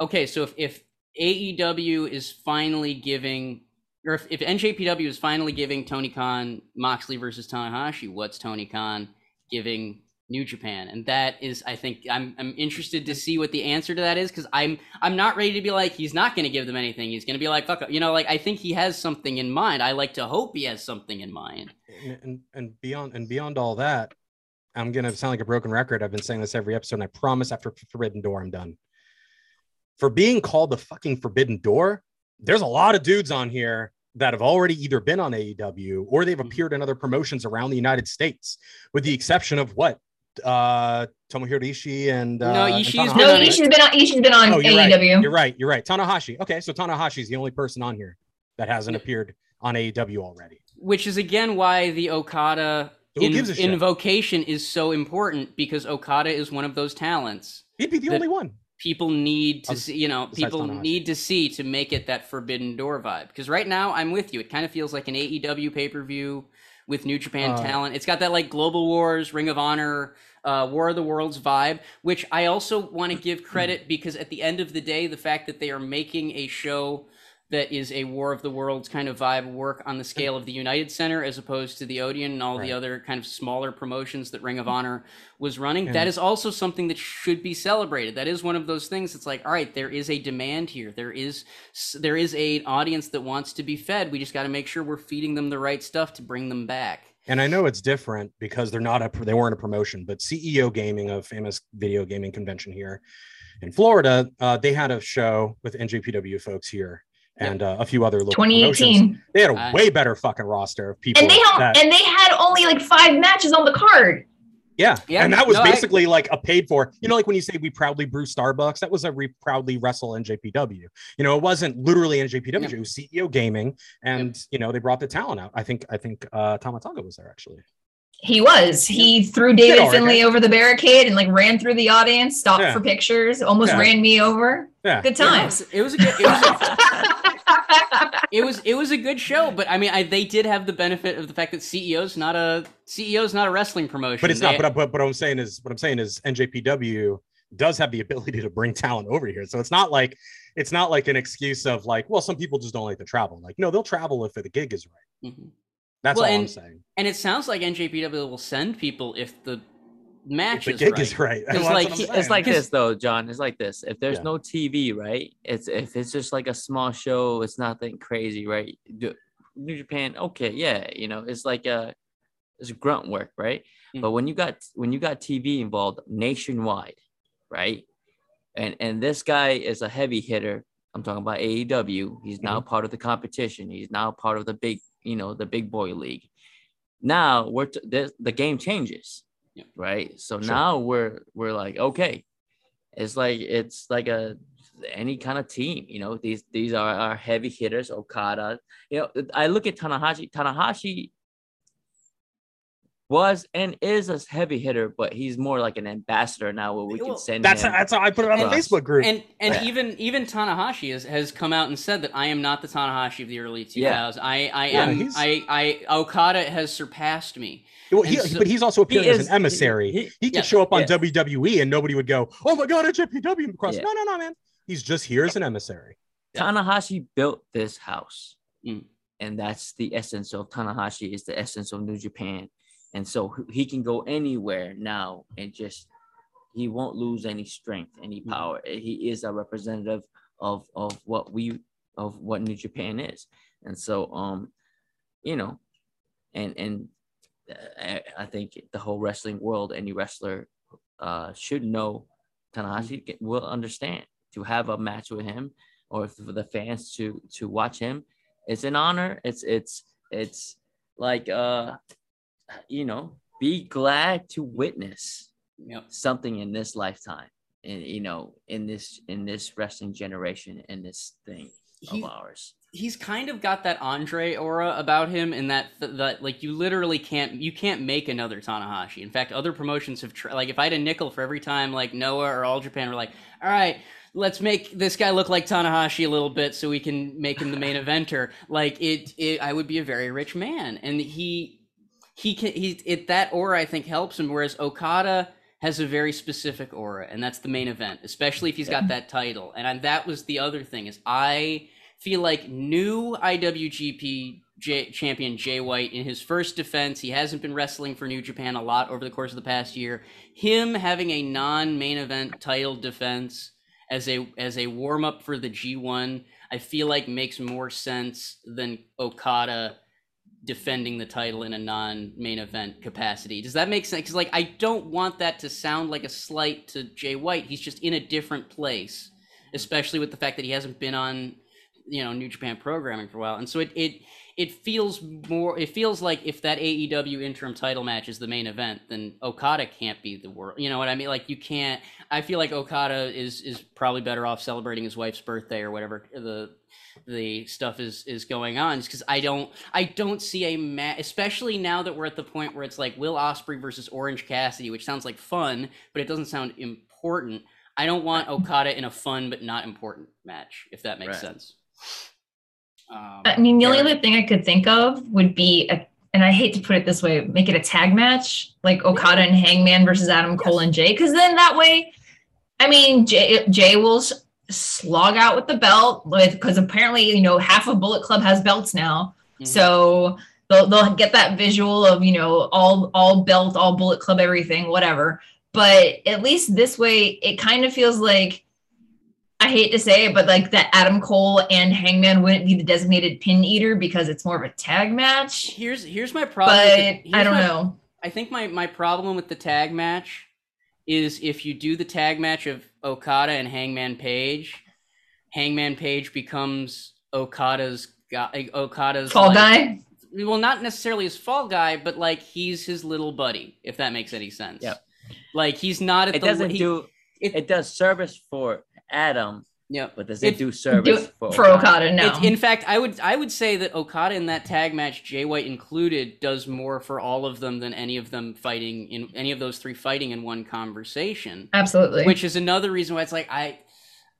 okay. So if if AEW is finally giving or if, if NJPW is finally giving Tony Khan Moxley versus Tanahashi, what's Tony Khan giving New Japan? And that is, I think, I'm I'm interested to see what the answer to that is because I'm I'm not ready to be like he's not going to give them anything. He's going to be like fuck, you know, like I think he has something in mind. I like to hope he has something in mind. and, and and beyond and beyond all that, I'm gonna sound like a broken record. I've been saying this every episode, and I promise after Forbidden Door, I'm done. For being called the fucking Forbidden Door, there's a lot of dudes on here that have already either been on AEW or they've appeared in other promotions around the United States, with the exception of what uh Tomohiro Ishii and uh, No, and Ishii's Tanahashi, been No, on- right? Ishii's been on Ishii's been on Oh, you're AEW. right. You're right. You're right. Tanahashi. Okay, so Tanahashi's the only person on here that hasn't appeared on AEW already. Which is again why the Okada Who in- gives a shit? invocation is so important because Okada is one of those talents He'd be the only one. people need to see you know people need to see to make it that forbidden door vibe. Because right now i'm with you. It kind of feels like an aew pay-per-view with new japan Uh, talent. It's got that like global wars ring of honor uh, war of the worlds vibe which i also want to give credit [clears throat] because at the end of the day the fact that they are making a show that is a war of the worlds kind of vibe work on the scale of the united center as opposed to the odeon and all Right. the other kind of smaller promotions that ring of honor was running. And- that is also something that should be celebrated. That is one of those things it's like all right there is a demand here. There is there is a audience that wants to be fed. We just got to make sure we're feeding them the right stuff to bring them back. And I know it's different because they're not a they weren't a promotion, but CEO Gaming, a famous video gaming convention here in Florida, uh, they had a show with NJPW folks here and uh, a few other local promotions. 2018. They had a I- way better fucking roster of people. And they had that- and they had only like five matches on the card. yeah, Yeah, and that was no, I- basically like a paid for. You know, like when you say we proudly brew Starbucks, that was a we proudly wrestle NJPW. You know, it wasn't literally NJPW. Yeah. It was CEO Gaming, and you know they brought the talent out. I think I think uh, Tama Tonga was there actually. He was. He threw David all right, Finlay guys. over the barricade and like ran through the audience, stopped Yeah. for pictures, almost Yeah. ran me over. Yeah, Good Yeah, it times. was- it was a good it was a, [laughs] it was it was a good show but i mean I, they did have the benefit of the fact that ceo's not a ceo's not a wrestling promotion but it's They- not. But, but but what I'm saying is what I'm saying is NJPW does have the ability to bring talent over here. So it's not like it's not like an excuse of like, well, some people just don't like to travel. Like, no, they'll travel if the gig is right. Mhm. That's Well, all I'm saying. and it sounds like njpw will send people if the match the is gig right. is right. It's like- it's like this though, John. It's like this. If there's Yeah. no TV, right? It's if it's just like a small show, it's nothing crazy, right? New Japan, okay, yeah, you know, it's like a it's grunt work, right? Mm. But when you got when you got TV involved nationwide, right? And and this guy is a heavy hitter. I'm talking about AEW. He's now part of the competition. He's now part of the big you know, the big boy league. Now we're t- the, the game changes, Yep. right? So Sure. now we're we're like, okay, it's like it's like a any kind of team, you know. These these are our heavy hitters, Okada. You know, I look at Tanahashi. Tanahashi was and is a heavy hitter, but he's more like an ambassador now where we Well, can send That's him. that's how I put it on the Facebook group. And and Yeah. even even Tanahashi has, has come out and said that I am not the Tanahashi of the early 2000s. Yeah. I I Yeah, am he's- I I Okada has surpassed me. Well, he- so- but he's also appearing as is- an emissary. he- He, could yeah, show up on yeah. WWE and nobody would go, "Oh my god, it's JPW cross." Yeah. No, no, no, man. He's just here as an emissary. Tanahashi built this house. Mm. And that's the essence of Tanahashi is the essence of New Japan. And so he can go anywhere now and just he won't lose any strength, any Mm. power. He is a representative of of what we of what New Japan is. And so um you know and and uh, I, I think the whole wrestling world any wrestler uh should know Tanahashi Mm. will understand to have a match with him or for the fans to to watch him it's an honor it's it's it's like uh you know be glad to witness Yep. something in this lifetime and you know in this in this wrestling generation in this thing He- of ours he's kind of got that Andre aura about him in that that like you literally can't you can't make another Tanahashi. In fact, other promotions have tr- like if I had a nickel for every time like Noah or All Japan were like, all right, let's make this guy look like Tanahashi a little bit so we can make him the main [laughs] eventer. Like it, it I would be a very rich man, and he he can he it that aura I think helps him. Whereas Okada has a very specific aura, and that's the main event, especially if he's got that title. And I, that was the other thing is I feel like new IWGP J- champion Jay White in his first defense, he hasn't been wrestling for New Japan a lot over the course of the past year. Him having a non-main event title defense as a as a warm up for the G1, I feel like makes more sense than Okada defending the title in a non-main event capacity. Does that make sense? Because like I don't want that to sound like a slight to Jay White. He's just in a different place, especially with the fact that he hasn't been on, you know, New Japan programming for a while. And so it it it feels more. It feels like if that AEW interim title match is the main event, then Okada can't be the world. You know what I mean? Like you can't. I feel like Okada is is probably better off celebrating his wife's birthday or whatever the the stuff is is going on because I don't I don't see a match especially now that we're at the point where it's like Will Ospreay versus Orange Cassidy which sounds like fun but it doesn't sound important I don't want Okada in a fun but not important match if that makes Right. sense um, I mean, the only Aaron? other thing I could think of would be, a, and I hate to put it this way, make it a tag match, like Okada and Hangman versus Adam Cole and Jay, because then that way, I mean, Jay, Jay will s- slog out with the belt, with because apparently, you know, half of Bullet Club has belts now, Mhm. so they'll they'll get that visual of you know all all belt, all Bullet Club, everything, whatever. But at least this way, it kind of feels like I hate to say it, but like that Adam Cole and Hangman wouldn't be the designated pin eater because it's more of a tag match. here's here's my problem But the- I don't my- know. I think my my problem with the tag match is if you do the tag match of Okada and Hangman Page, Hangman Page becomes Okada's guy, Okada's Fall like- guy. Well, not necessarily his fall guy, but like he's his little buddy, if that makes any sense. Yeah. Like he's not at it the doesn't he- do it- it, does service for adam Yep. but does It- it, do Do service it for, for Okada, no. It- in fact, I would I would say that Okada in that tag match, Jay White included, does more for all of them than any of them fighting in any of those three fighting in one conversation. Absolutely. which is another reason why it's like I,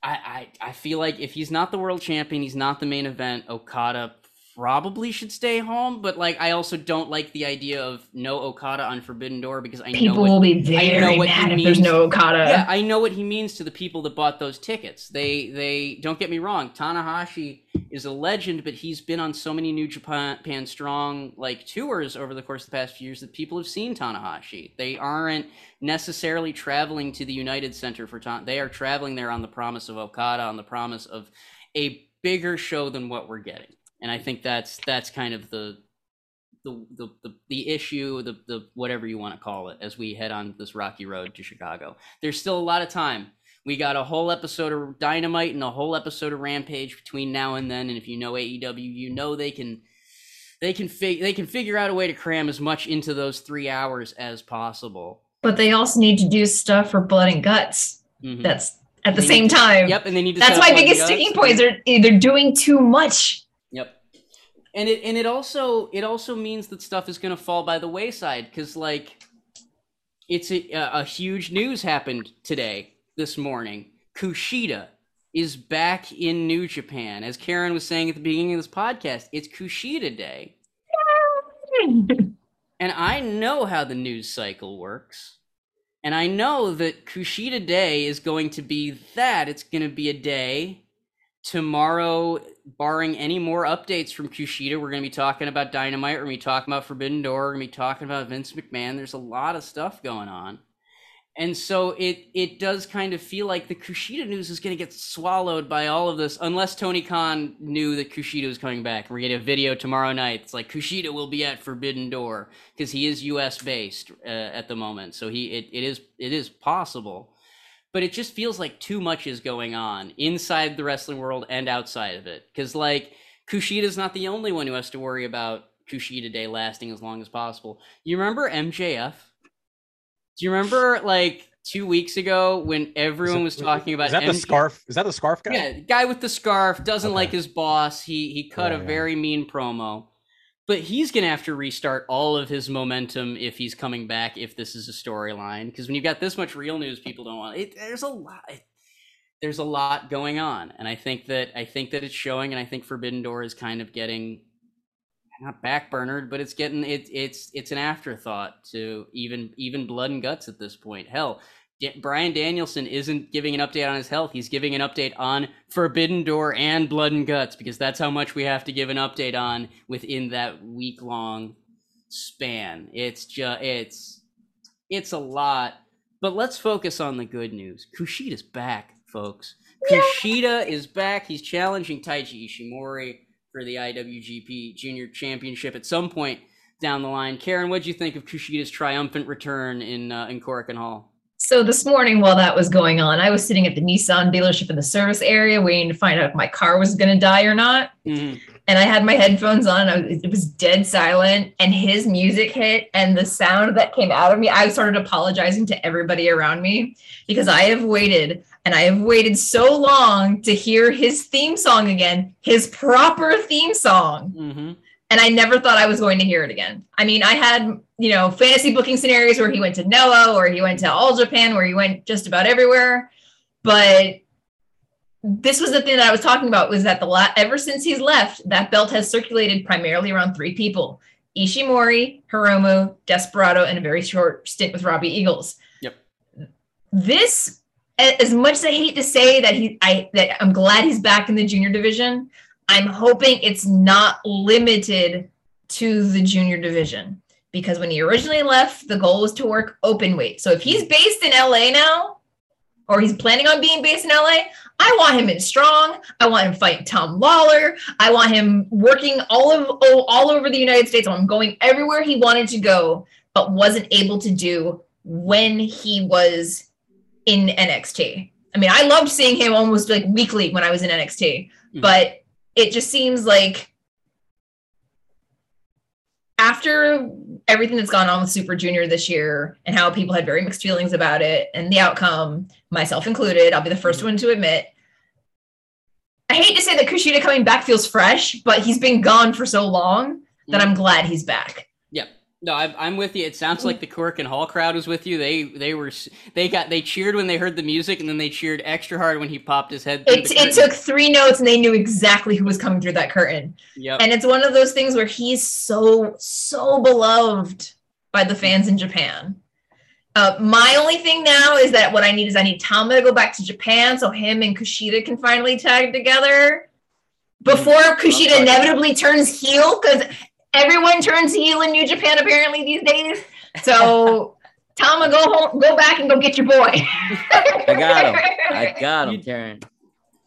I, I, I feel like if he's not the world champion, he's not the main event. Okada probably should stay home, but like I also don't like the idea of no Okada on Forbidden Door because I People know what, will be I know very what he mad if there's means. no Okada. yeah, I know what he means to the people that bought those tickets. They they don't get me wrong. Tanahashi is a legend, but he's been on so many New Japan Japan Strong like tours over the course of the past few years that people have seen Tanahashi. They aren't necessarily traveling to the United Center for Tan. They are traveling there on the promise of Okada, on the promise of a bigger show than what we're getting. And I think that's that's kind of the the the the, the issue, the the whatever you want to call it, as we head on this rocky road to Chicago. There's still a lot of time. We got a whole episode of Dynamite and a whole episode of Rampage between now and then. And if you know AEW, you know they can they can fig- they can figure out a way to cram as much into those three hours as possible. But they also need to do stuff for blood and guts. Mhm. That's at the same to- time. Yep, and they need to. That's my biggest sticking points. they- They're they're doing too much. And it and it also it also means that stuff is going to fall by the wayside because like it's a, a huge news happened today this morning. Kushida is back in New Japan. As Karen was saying at the beginning of this podcast, it's Kushida Day. And I know how the news cycle works. And I know that Kushida Day is going to be that. It's going to be a day tomorrow, barring any more updates from Kushida. We're going to be talking about Dynamite. We're going to be talking about Forbidden Door. We're going to be talking about Vince McMahon. There's a lot of stuff going on. And so it it does kind of feel like the Kushida news is going to get swallowed by all of this, unless Tony Khan knew that Kushida was coming back. We're getting a video tomorrow night. It's like Kushida will be at Forbidden Door because he is U.S. based uh, at the moment, so he it, it is it is possible. But it just feels like too much is going on inside the wrestling world and outside of it. Because like Kushida's not the only one who has to worry about Kushida Day lasting as long as possible. You remember MJF? Do you remember like two weeks ago when everyone was talking about Is that the scarf? Is that the scarf guy? Yeah, guy with the scarf doesn't Okay. like his boss. He he cut Yeah, a yeah. very mean promo. But he's gonna have to restart all of his momentum if he's coming back. If this is a storyline, because when you've got this much real news, people don't want it. There's a lot. There's a lot going on, and I think that I think that it's showing, and I think Forbidden Door is kind of getting not backburnered, but it's getting it, it's it's an afterthought to even even blood and guts at this point. Hell, Bryan Danielson isn't giving an update on his health. He's giving an update on Forbidden Door and Blood and Guts because that's how much we have to give an update on within that week long span. It's just it's it's a lot. But let's focus on the good news. Kushida's back, folks. Kushida is back. He's challenging Taiji Ishimori for the IWGP Junior Championship at some point down the line. Karen, what do you think of Kushida's triumphant return in uh, in Korakuen Hall? So this morning, while that was going on, I was sitting at the Nissan dealership in the service area, waiting to find out if my car was going to die or not. Mhm. And I had my headphones on. I was, it was dead silent, and his music hit, and the sound that came out of me, I started apologizing to everybody around me because I have waited and I have waited so long to hear his theme song again, his proper theme song. Mhm. And I never thought I was going to hear it again. I mean, I had, you know, fantasy booking scenarios where he went to Noah or he went to All Japan, where he went just about everywhere. But this was the thing that I was talking about was that the la- ever since he's left, that belt has circulated primarily around three people: Ishimori, Hiromu, Desperado, and a very short stint with Robbie Eagles. Yep. This, as much as I hate to say that he, I that I'm glad he's back in the junior division. I'm hoping it's not limited to the junior division because when he originally left, the goal was to work open weight. So if he's based in LA now, or he's planning on being based in LA, I want him in strong. I want him fighting Tom Lawlor. I want him working all of oh, all over the United States. I want him going everywhere he wanted to go, but wasn't able to do when he was in NXT. I mean, I loved seeing him almost like weekly when I was in NXT, Mhm. but it just seems like after everything that's gone on with Super Junior this year and how people had very mixed feelings about it and the outcome, myself included, I'll be the first mm-hmm. one to admit. I hate to say that Kushida coming back feels fresh, but he's been gone for so long that mm-hmm. I'm glad he's back. No, I, I'm with you. It sounds like the Korakuen Hall crowd was with you. They they were they got they cheered when they heard the music, and then they cheered extra hard when he popped his head. It, it took three notes and they knew exactly who was coming through that curtain. Yep. And it's one of those things where he's so, so beloved by the fans in Japan. Uh, my only thing now is that what I need is I need Tama to go back to Japan so him and Kushida can finally tag together before Kushida inevitably turns heel because everyone turns heel in New Japan apparently these days. So [laughs] Tama, go home, go back and go get your boy. I got him. I [laughs] got him, Karen.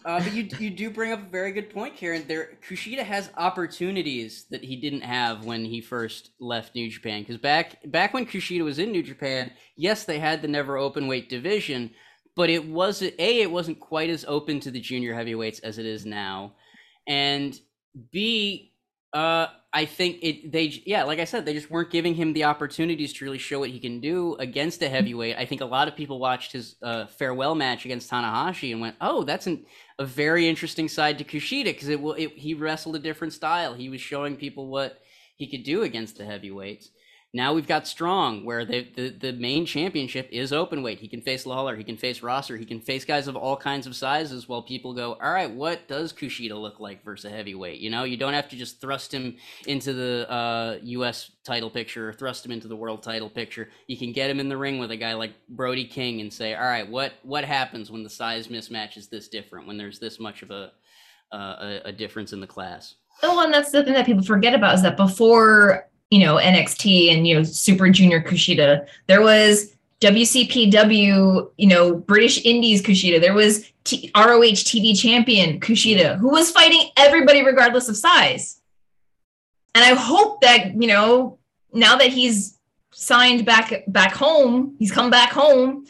Uh, but you you do bring up a very good point, Karen. There, Kushida has opportunities that he didn't have when he first left New Japan. Because back back when Kushida was in New Japan, yes, they had the never open weight division, but it wasn't a it wasn't quite as open to the junior heavyweights as it is now, and b Uh, I think it. They yeah, like I said, they just weren't giving him the opportunities to really show what he can do against a heavyweight. I think a lot of people watched his uh, farewell match against Tanahashi and went, "Oh, that's an, a very interesting side to Kushida because it. It, he wrestled a different style. He was showing people what he could do against the heavyweights." Now we've got Strong, where the, the, the main championship is open weight. He can face Lawlor, he can face Rosser, he can face guys of all kinds of sizes. While people go, all right, what does Kushida look like versus a heavyweight? You know, you don't have to just thrust him into the uh, U.S. title picture or thrust him into the world title picture. You can get him in the ring with a guy like Brody King and say, all right, what what happens when the size mismatch is this different? When there's this much of a uh, a, a difference in the class. Oh, and that's the thing that people forget about is that before you know, NXT and, you know, Super Junior Kushida. There was WCPW, you know, British Indies Kushida. There was T- ROH TV champion Kushida, who was fighting everybody regardless of size. And I hope that, you know, now that he's signed back back home, he's come back home,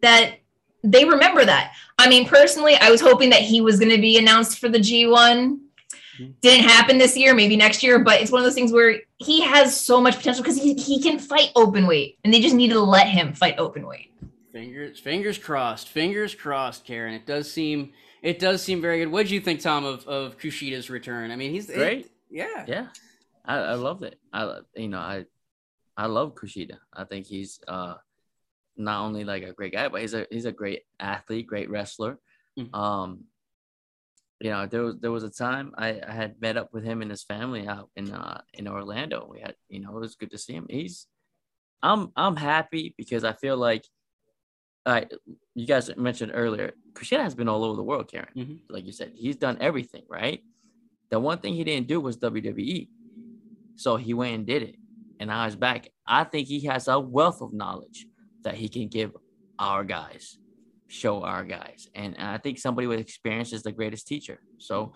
that they remember that. I mean, personally, I was hoping that he was going to be announced for the G1 didn't happen this year, maybe next year, but it's one of those things where he has so much potential because he, he can fight open weight and they just need to let him fight open weight. Fingers fingers crossed. Fingers crossed, Karen. It does seem it does seem very good. What do you think, Tom, of, of Kushida's return? I mean he's great. It, yeah. Yeah. I, I love it. I you know, I I love Kushida. I think he's uh not only like a great guy, but he's a he's a great athlete, great wrestler. Mm-hmm. Um you know, there was there was a time I, I had met up with him and his family out in uh in Orlando. We had, you know, it was good to see him. He's I'm I'm happy because I feel like I you guys mentioned earlier, Kushida has been all over the world, Karen. Mm-hmm. Like you said, he's done everything, right? The one thing he didn't do was WWE. So he went and did it. And now he's back. I think he has a wealth of knowledge that he can give our guys show our guys. And, I think somebody with experience is the greatest teacher. So,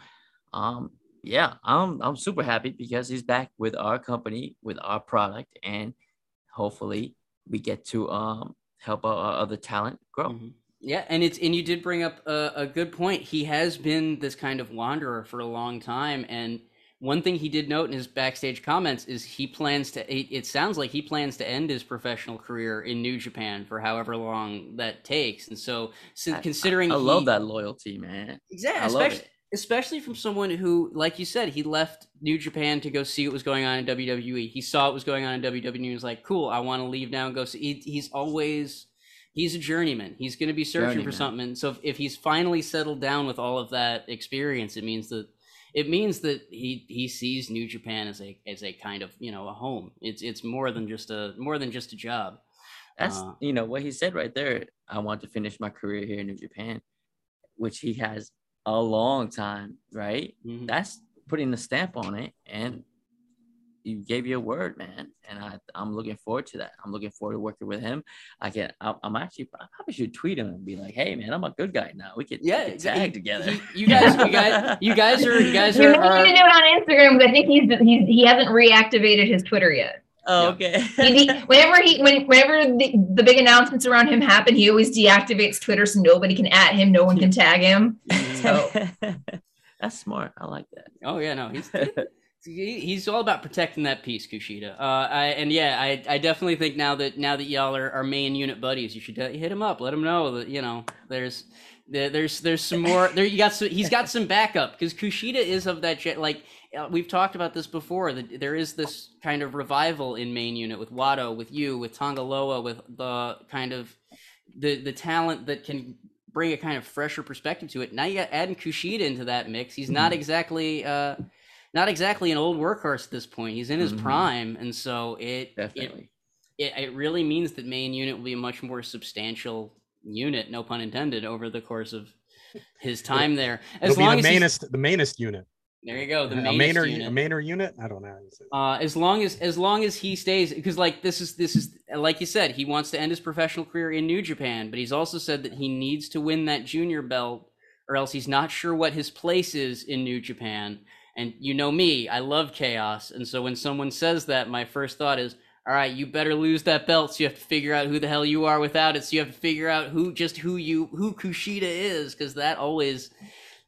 um, yeah, I'm I'm super happy because he's back with our company, with our product, and hopefully we get to um help our other talent grow. Mm-hmm. Yeah, and it's and you did bring up a, a good point. He has been this kind of wanderer for a long time, and one thing he did note in his backstage comments is he plans to. It, it, sounds like he plans to end his professional career in New Japan for however long that takes. And so, considering, I, I he, love that loyalty, man. Exactly, especially especially from someone who, like you said, he left New Japan to go see what was going on in WWE. He saw what was going on in WWE, and he was like, "Cool, I want to leave now and go see." He, he's always he's a journeyman. He's going to be searching journeyman. for something. And so if, if he's finally settled down with all of that experience, it means that it means that he he sees New Japan as a as a kind of you know a home. It's it's more than just a more than just a job. That's uh, you know what he said right there. I want to finish my career here in New Japan, which he has a long time, right? Mm-hmm. That's putting the stamp on it, and you gave your word, man, and I I'm looking forward to that. I'm looking forward to working with him. I can I'm actually I probably should tweet him and be like, hey man, I'm a good guy now. We could yeah we could tag he, together. He, you guys, you guys, you guys are you guys are. are... to uh, do it on Instagram because I think he's he's he hasn't reactivated his Twitter yet. Oh, okay. he, whenever he, when, whenever the, the big announcements around him happen, he always deactivates Twitter so nobody can at him, no one can tag him. [laughs] So that's smart. I like that. Oh yeah, no, he's he's all about protecting that piece, Kushida. Uh, I, and yeah, I, I definitely think now that now that y'all are, are main unit buddies, you should hit him up. Let him know that you know there's there's there's some more there. You got some, he's got some backup because Kushida is of that jet. Like uh, we've talked about this before. That there is this kind of revival in main unit with Wato, with you, with Tanga Loa, with the kind of the the talent that can bring a kind of fresher perspective to it. Now you got adding Kushida into that mix. He's not mm-hmm. exactly. Uh, not exactly an old workhorse at this point. He's in his mm-hmm. prime, and so it definitely it, it, it really means that main unit will be a much more substantial unit, no pun intended, over the course of his [laughs] time there. As It'll long be the as mainest, the mainest unit. There you go. The a mainer, unit. a mainer unit. I don't know. Uh, as long as as long as he stays, because like this is this is like you said, he wants to end his professional career in New Japan, but he's also said that he needs to win that junior belt, or else he's not sure what his place is in New Japan. And you know me, I love chaos. And so when someone says that, my first thought is, all right, you better lose that belt. So you have to figure out who the hell you are without it. So you have to figure out who, just who you, who Kushida is, because that always,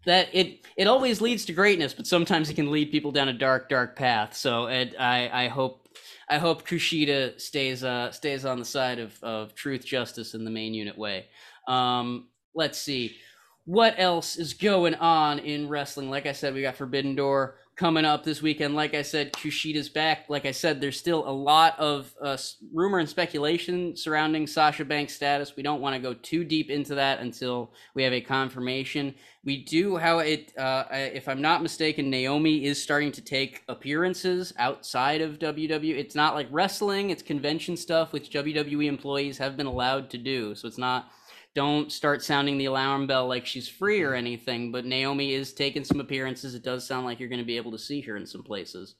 that it it always leads to greatness, but sometimes it can lead people down a dark, dark path. So it, I I hope I hope Kushida stays uh stays on the side of of truth, justice, in the main unit way. Um, let's see what else is going on in wrestling. Like I said, we got Forbidden Door coming up this weekend. Like I said, Kushida's back. Like I said, there's still a lot of uh, rumor and speculation surrounding Sasha Banks' status. We don't want to go too deep into that until we have a confirmation. We do how it, uh, if I'm not mistaken, Naomi is starting to take appearances outside of WWE. It's not like wrestling; it's convention stuff, which WWE employees have been allowed to do. So it's not don't start sounding the alarm bell like she's free or anything. But Naomi is taking some appearances. It does sound like you're going to be able to see her in some places.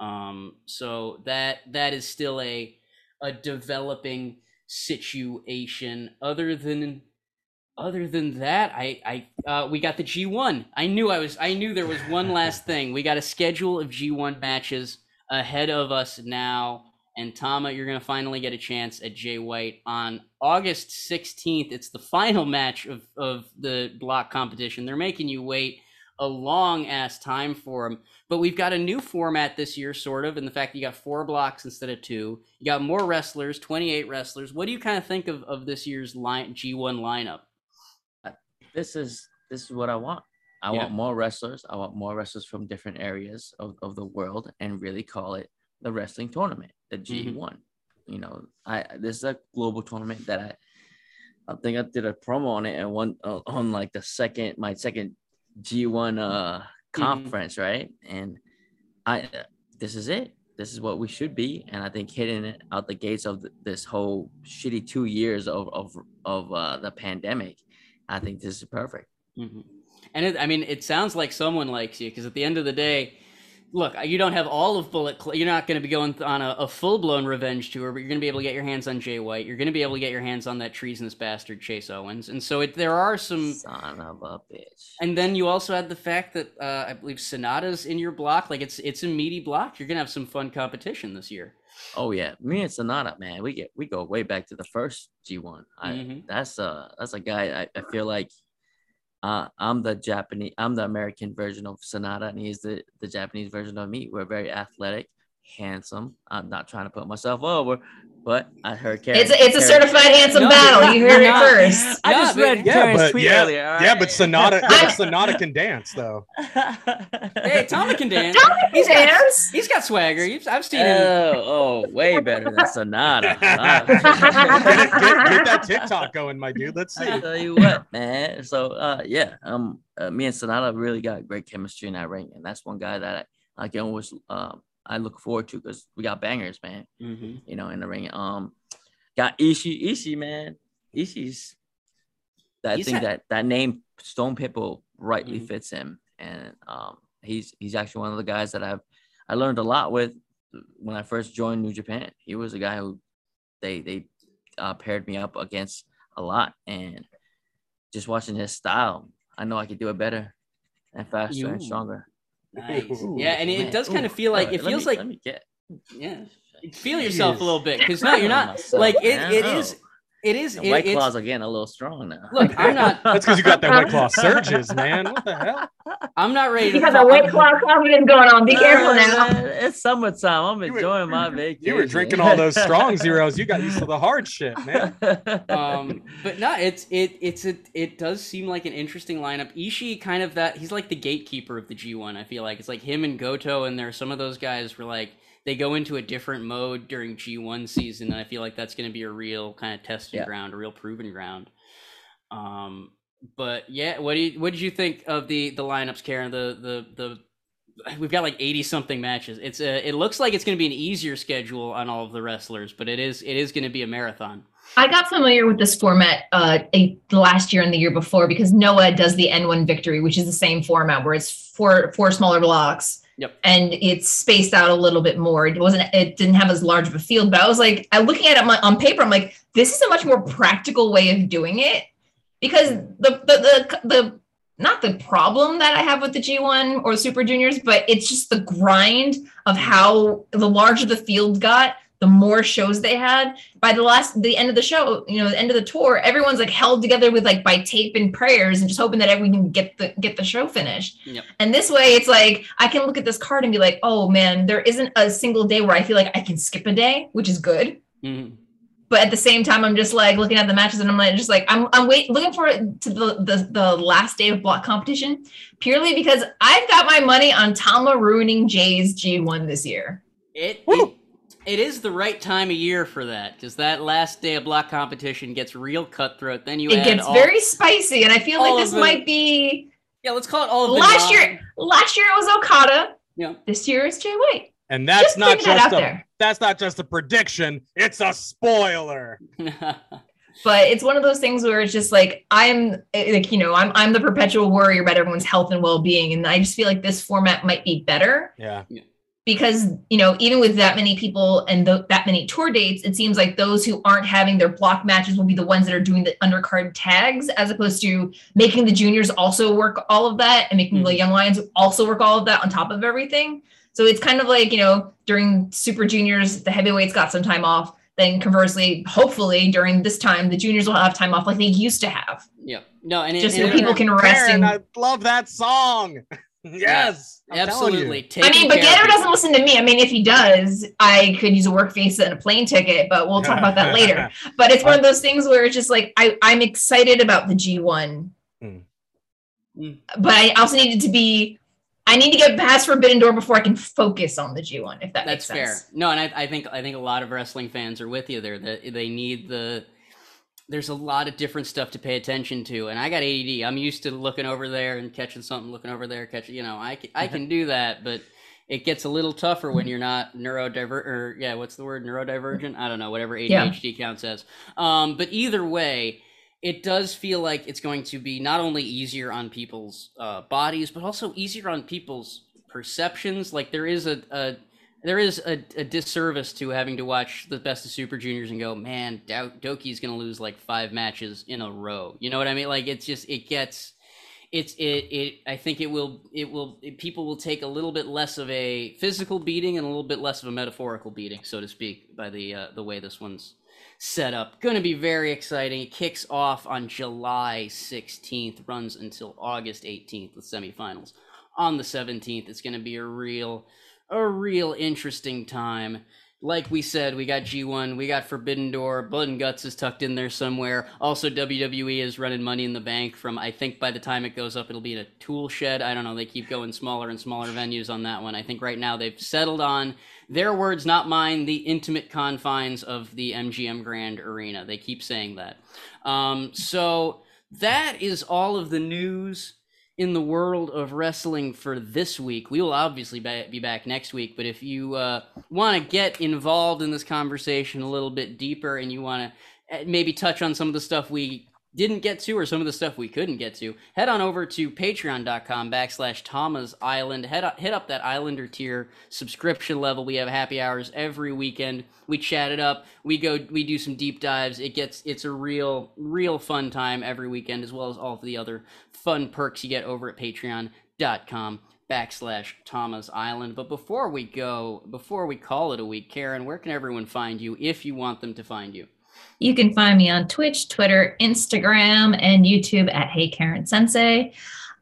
Um, so that that is still a a developing situation. Other than other than that, I I uh, we got the G1. I knew I was I knew there was one last [laughs] thing. We got a schedule of G1 matches ahead of us now. And Tama, you're going to finally get a chance at Jay White on August 16th. It's the [laughs] final match of, of the block competition. They're making you wait a long ass time for them. But we've got a new format this year, sort of, in the fact that you got four blocks instead of two. You got more wrestlers, 28 wrestlers. What do you kind of think of, of this year's line, G1 lineup? Uh, this is this is what I want. I yeah. want more wrestlers. I want more wrestlers from different areas of, of the world and really call it the wrestling tournament, the G1. Mm-hmm. You know, I this is a global tournament that I I think I did a promo on it and one uh, on like the second my second G1 uh mm-hmm. conference, mm-hmm. right? And I uh, this is it. This is what we should be, and I think hitting it out the gates of this whole shitty two years of of of uh, the pandemic, I think this is perfect. Mm-hmm. And it, I mean, it sounds like someone likes you because at the end of the day, look, you don't have all of Bullet. Cl- you're not going to be going on a, a full blown revenge tour, but you're going to be able to get your hands on Jay White. You're going to be able to get your hands on that treasonous bastard Chase Owens, and so it, there are some. Son of a bitch. And then you also had the fact that uh, I believe Sanada's in your block. Like it's it's a meaty block. You're going to have some fun competition this year. Oh yeah, me and Sanada, man, we get we go way back to the first G1. Mm-hmm. That's uh that's a guy I, I feel like uh, I'm the Japanese, I'm the American version of Sanada, and he's the, the Japanese version of me. We're very athletic, handsome. I'm not trying to put myself over, but I heard Karen. It's a, it's a certified handsome no, battle. You heard it first. I just read yeah, Karen's but, tweet yeah, earlier. Right? [laughs] Yeah, but Sanada, yeah, but Sanada can dance though. [laughs] hey, Tommy can dance. Tommy can he's dance. Got, he's got swagger. I've seen him. Oh, oh, way better than Sanada. [laughs] get, get, get, that TikTok going, my dude. Let's see. I tell you what, man. So, uh, yeah, um, uh, me and Sanada really got great chemistry in that ring, and that's one guy that I, I can always um I look forward to because we got bangers, man. Mm-hmm. You know, in the ring. Um, got Ishii, Ishii, man. Ishii's. I he's think had- that that name Stone Pitbull rightly mm-hmm. fits him, and um, he's he's actually one of the guys that I've I learned a lot with when I first joined New Japan. He was a guy who they they uh, paired me up against a lot, and just watching his style, I know I could do it better and faster you. and stronger. Nice. yeah, and it, does kind of feel like it feels me, like let me get yeah. Feel yourself a little bit because no, you're not like it. It oh. is it is. The White Claws are getting a little strong now. Look, I'm not. [laughs] That's because you got that White Claw [laughs] surges, man. What the hell? I'm not ready. You got the White Claw confidence going on. Be careful now. It's summertime. I'm enjoying my vacation. [laughs] You were drinking all those strong zeros. You got used to the hard shit, man. Um, but no, it's it it's a it does seem like an interesting lineup. Ishii kind of that he's like the gatekeeper of the G1. I feel like it's like him and Goto, and there are some of those guys were like they go into a different mode during G1 season, and I feel like that's going to be a real kind of testing yeah. ground, a real proven ground. Um, but yeah, what do you what did you think of the the lineups, Karen? The the the we've got like 80 something matches. It's a, it looks like it's going to be an easier schedule on all of the wrestlers, but it is it is going to be a marathon. I got familiar with this format uh, a, last year and the year before because Noah does the N1 Victory, which is the same format where it's four four smaller blocks Yep. And it's spaced out a little bit more. It wasn't, it didn't have as large of a field, but I was like, I looking at it on paper, I'm like, this is a much more practical way of doing it because the, the, the, the, not the problem that I have with the G1 or Super Juniors, but it's just the grind of how the larger the field got, the more shows they had. By the last, the end of the show, you know, the end of the tour, everyone's like held together with like by tape and prayers, and just hoping that everyone can get the get the show finished. Yep. And this way, it's like I can look at this card and be like, oh man, there isn't a single day where I feel like I can skip a day, which is good. Mhm. But at the same time, I'm just like looking at the matches, and I'm like, just like I'm I'm wait looking for it to the the, the last day of block competition, purely because I've got my money on Tama ruining Jay's G1 this year. It, it it is the right time of year for that because that last day of block competition gets real cutthroat. Then you it add gets all- very spicy, and I feel like this the- might be yeah. Let's call it all of last non- year. Last year it was Okada. Yeah. This year is Jay White. And that's Just not putting that just a there. that's not just a prediction, it's a spoiler. [laughs] But it's one of those things where it's just like I'm like you know I'm I'm the perpetual worrier about everyone's health and well being, and I just feel like this format might be better Yeah. Because you know even with that many people and th- that many tour dates it seems like those who aren't having their block matches will be the ones that are doing the undercard tags as opposed to making the juniors also work all of that and making the Mhm. young lions also work all of that on top of everything. So it's kind of like you know during super juniors the heavyweights got some time off. Then conversely hopefully during this time the juniors will have time off like they used to have. Yeah. No, and just and so people can rest and I love that song. [laughs] yes. I'm telling absolutely. I mean, but care Gator doesn't listen to me. I mean, if he does, I could use a work visa and a plane ticket, but we'll talk about that later. [laughs] But it's one of those things where it's just like I, I'm excited about the G1, Hmm. Mm. but I also needed to be. I need to get past Forbidden Door before I can focus on the G1. If that That's makes fair. sense. No, and I, I think I think a lot of wrestling fans are with you there. That they need the. There's a lot of different stuff to pay attention to, and I got ADD. I'm used to looking over there and catching something, looking over there, catching. You know, I can, I can [laughs] do that, but it gets a little tougher when you're not neurodiver or yeah, what's the word neurodivergent? I don't know, whatever Yeah. ADHD counts as. Um, but either way, it does feel like it's going to be not only easier on people's uh, bodies, but also easier on people's perceptions. Like there is a, a there is a, a disservice to having to watch the best of Super Juniors and go, man, Do- DOUKI's gonna lose like five matches in a row. You know what I mean? Like it's just it gets it's it it I think it will it will it, people will take a little bit less of a physical beating and a little bit less of a metaphorical beating, so to speak, by the uh, the way this one's set up. Going to be very exciting. It kicks off on July 16th, runs until August 18th with semifinals. On the 17th, it's going to be a real a real interesting time. Like we said, we got G1, we got Forbidden Door, Blood and Guts is tucked in there somewhere. Also, WWE is running Money in the Bank from, I think by the time it goes up, it'll be in a tool shed. I don't know. They keep going smaller and smaller venues on that one. I think right now they've settled on, their words, not mine, the intimate confines of the MGM Grand Arena. They keep saying that. Um, so that is all of the news in the world of wrestling for this week. We will obviously be back next week, but if you uh, want to get involved in this conversation a little bit deeper and you want to maybe touch on some of the stuff we didn't get to or some of the stuff we couldn't get to, head on over to patreon.com backslash Tama's Island. Head up, hit up that Islander tier subscription level. We have happy hours every weekend. We chat it up. We go, we do some deep dives. It gets, it's a real, real fun time every weekend, as well as all of the other fun perks you get over at patreon.com backslash Tama's Island. But before we go, before we call it a week, Karen, where can everyone find you if you want them to find you? You can find me on Twitch, Twitter, Instagram, and YouTube at Hey Karen Sensei.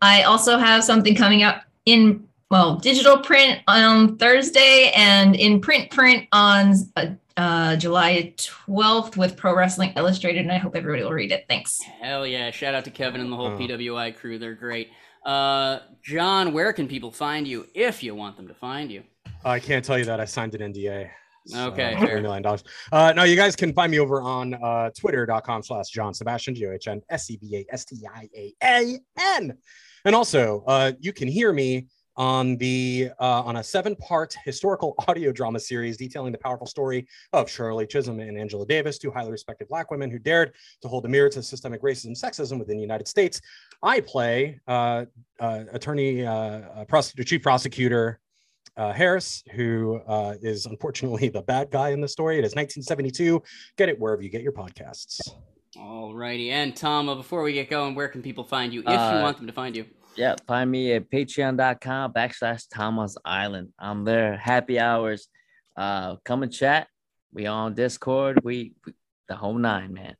I also have something coming up in well digital print on Thursday and in print print on uh, uh, uh, July 12th with Pro Wrestling Illustrated, and I hope everybody will read it. Thanks. Hell yeah! Shout out to Kevin and the whole Oh. PWI crew. They're great. Uh, John, where can people find you if you want them to find you? I can't tell you that I signed an NDA. Okay, for fair. $1 million. Uh, no, you guys can find me over on uh, twitter.com slash John Sebastian, G O H N S E B A S T I A A N. And also, uh, you can hear me on the uh, on a seven-part historical [laughs] audio drama series detailing the powerful story of Shirley Chisholm and Angela Davis, two highly respected Black women who dared to hold a mirror to systemic racism, sexism within the United States. I play uh, uh, attorney, uh, uh, pros- chief prosecutor uh, Harris, who uh, is unfortunately [laughs] the bad guy in the story. It is 1972. Get it wherever you get your podcasts. All righty. and Tom, uh, before we get going, where can people find you if you Uh, want them to find you? Yeah, find me at patreon.com backslash Tama's Island. I'm there. Happy hours. Uh, come and chat. we on Discord. We, we the whole nine, man.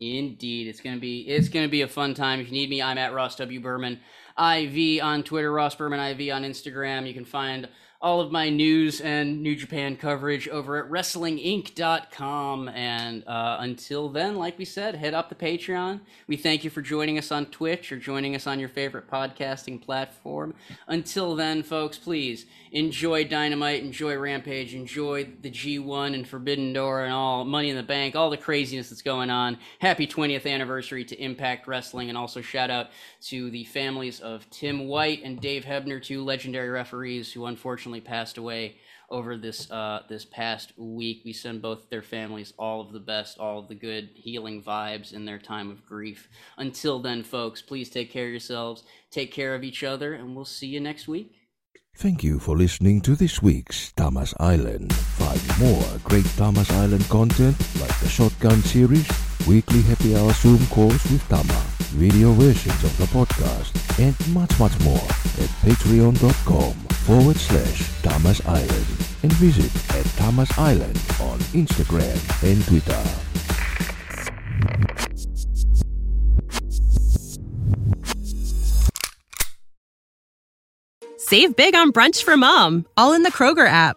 Indeed, it's gonna be it's gonna be a fun time. If you need me, I'm at Ross W Berman IV on Twitter, Ross Berman IV on Instagram. You can find all of my news and New Japan coverage over at WrestlingInc.com. And uh, until then, like we said, head up the Patreon. We thank you for joining us on Twitch or joining us on your favorite podcasting platform. Until then, folks, please enjoy Dynamite, enjoy Rampage, enjoy the G1 and Forbidden Door and all Money in the Bank, all the craziness that's going on. Happy 20th anniversary to Impact Wrestling, and also shout out to the families of Tim White and Dave Hebner, two legendary referees who unfortunately unfortunately passed away over this uh, this past week. We send both their families all of the best, all of the good healing vibes in their time of grief. Until then, folks, please take care of yourselves, take care of each other, and we'll see you next week. Thank you for listening to this week's Tama's Island. Find more great Tama's Island content like the Shotgun series, weekly happy hour Zoom calls with Tama, video versions of the podcast, and much, much more at patreon.com forward slash Tama's Island and visit at Tama's Island on Instagram and Twitter. Save big on brunch for mom, all in the Kroger app.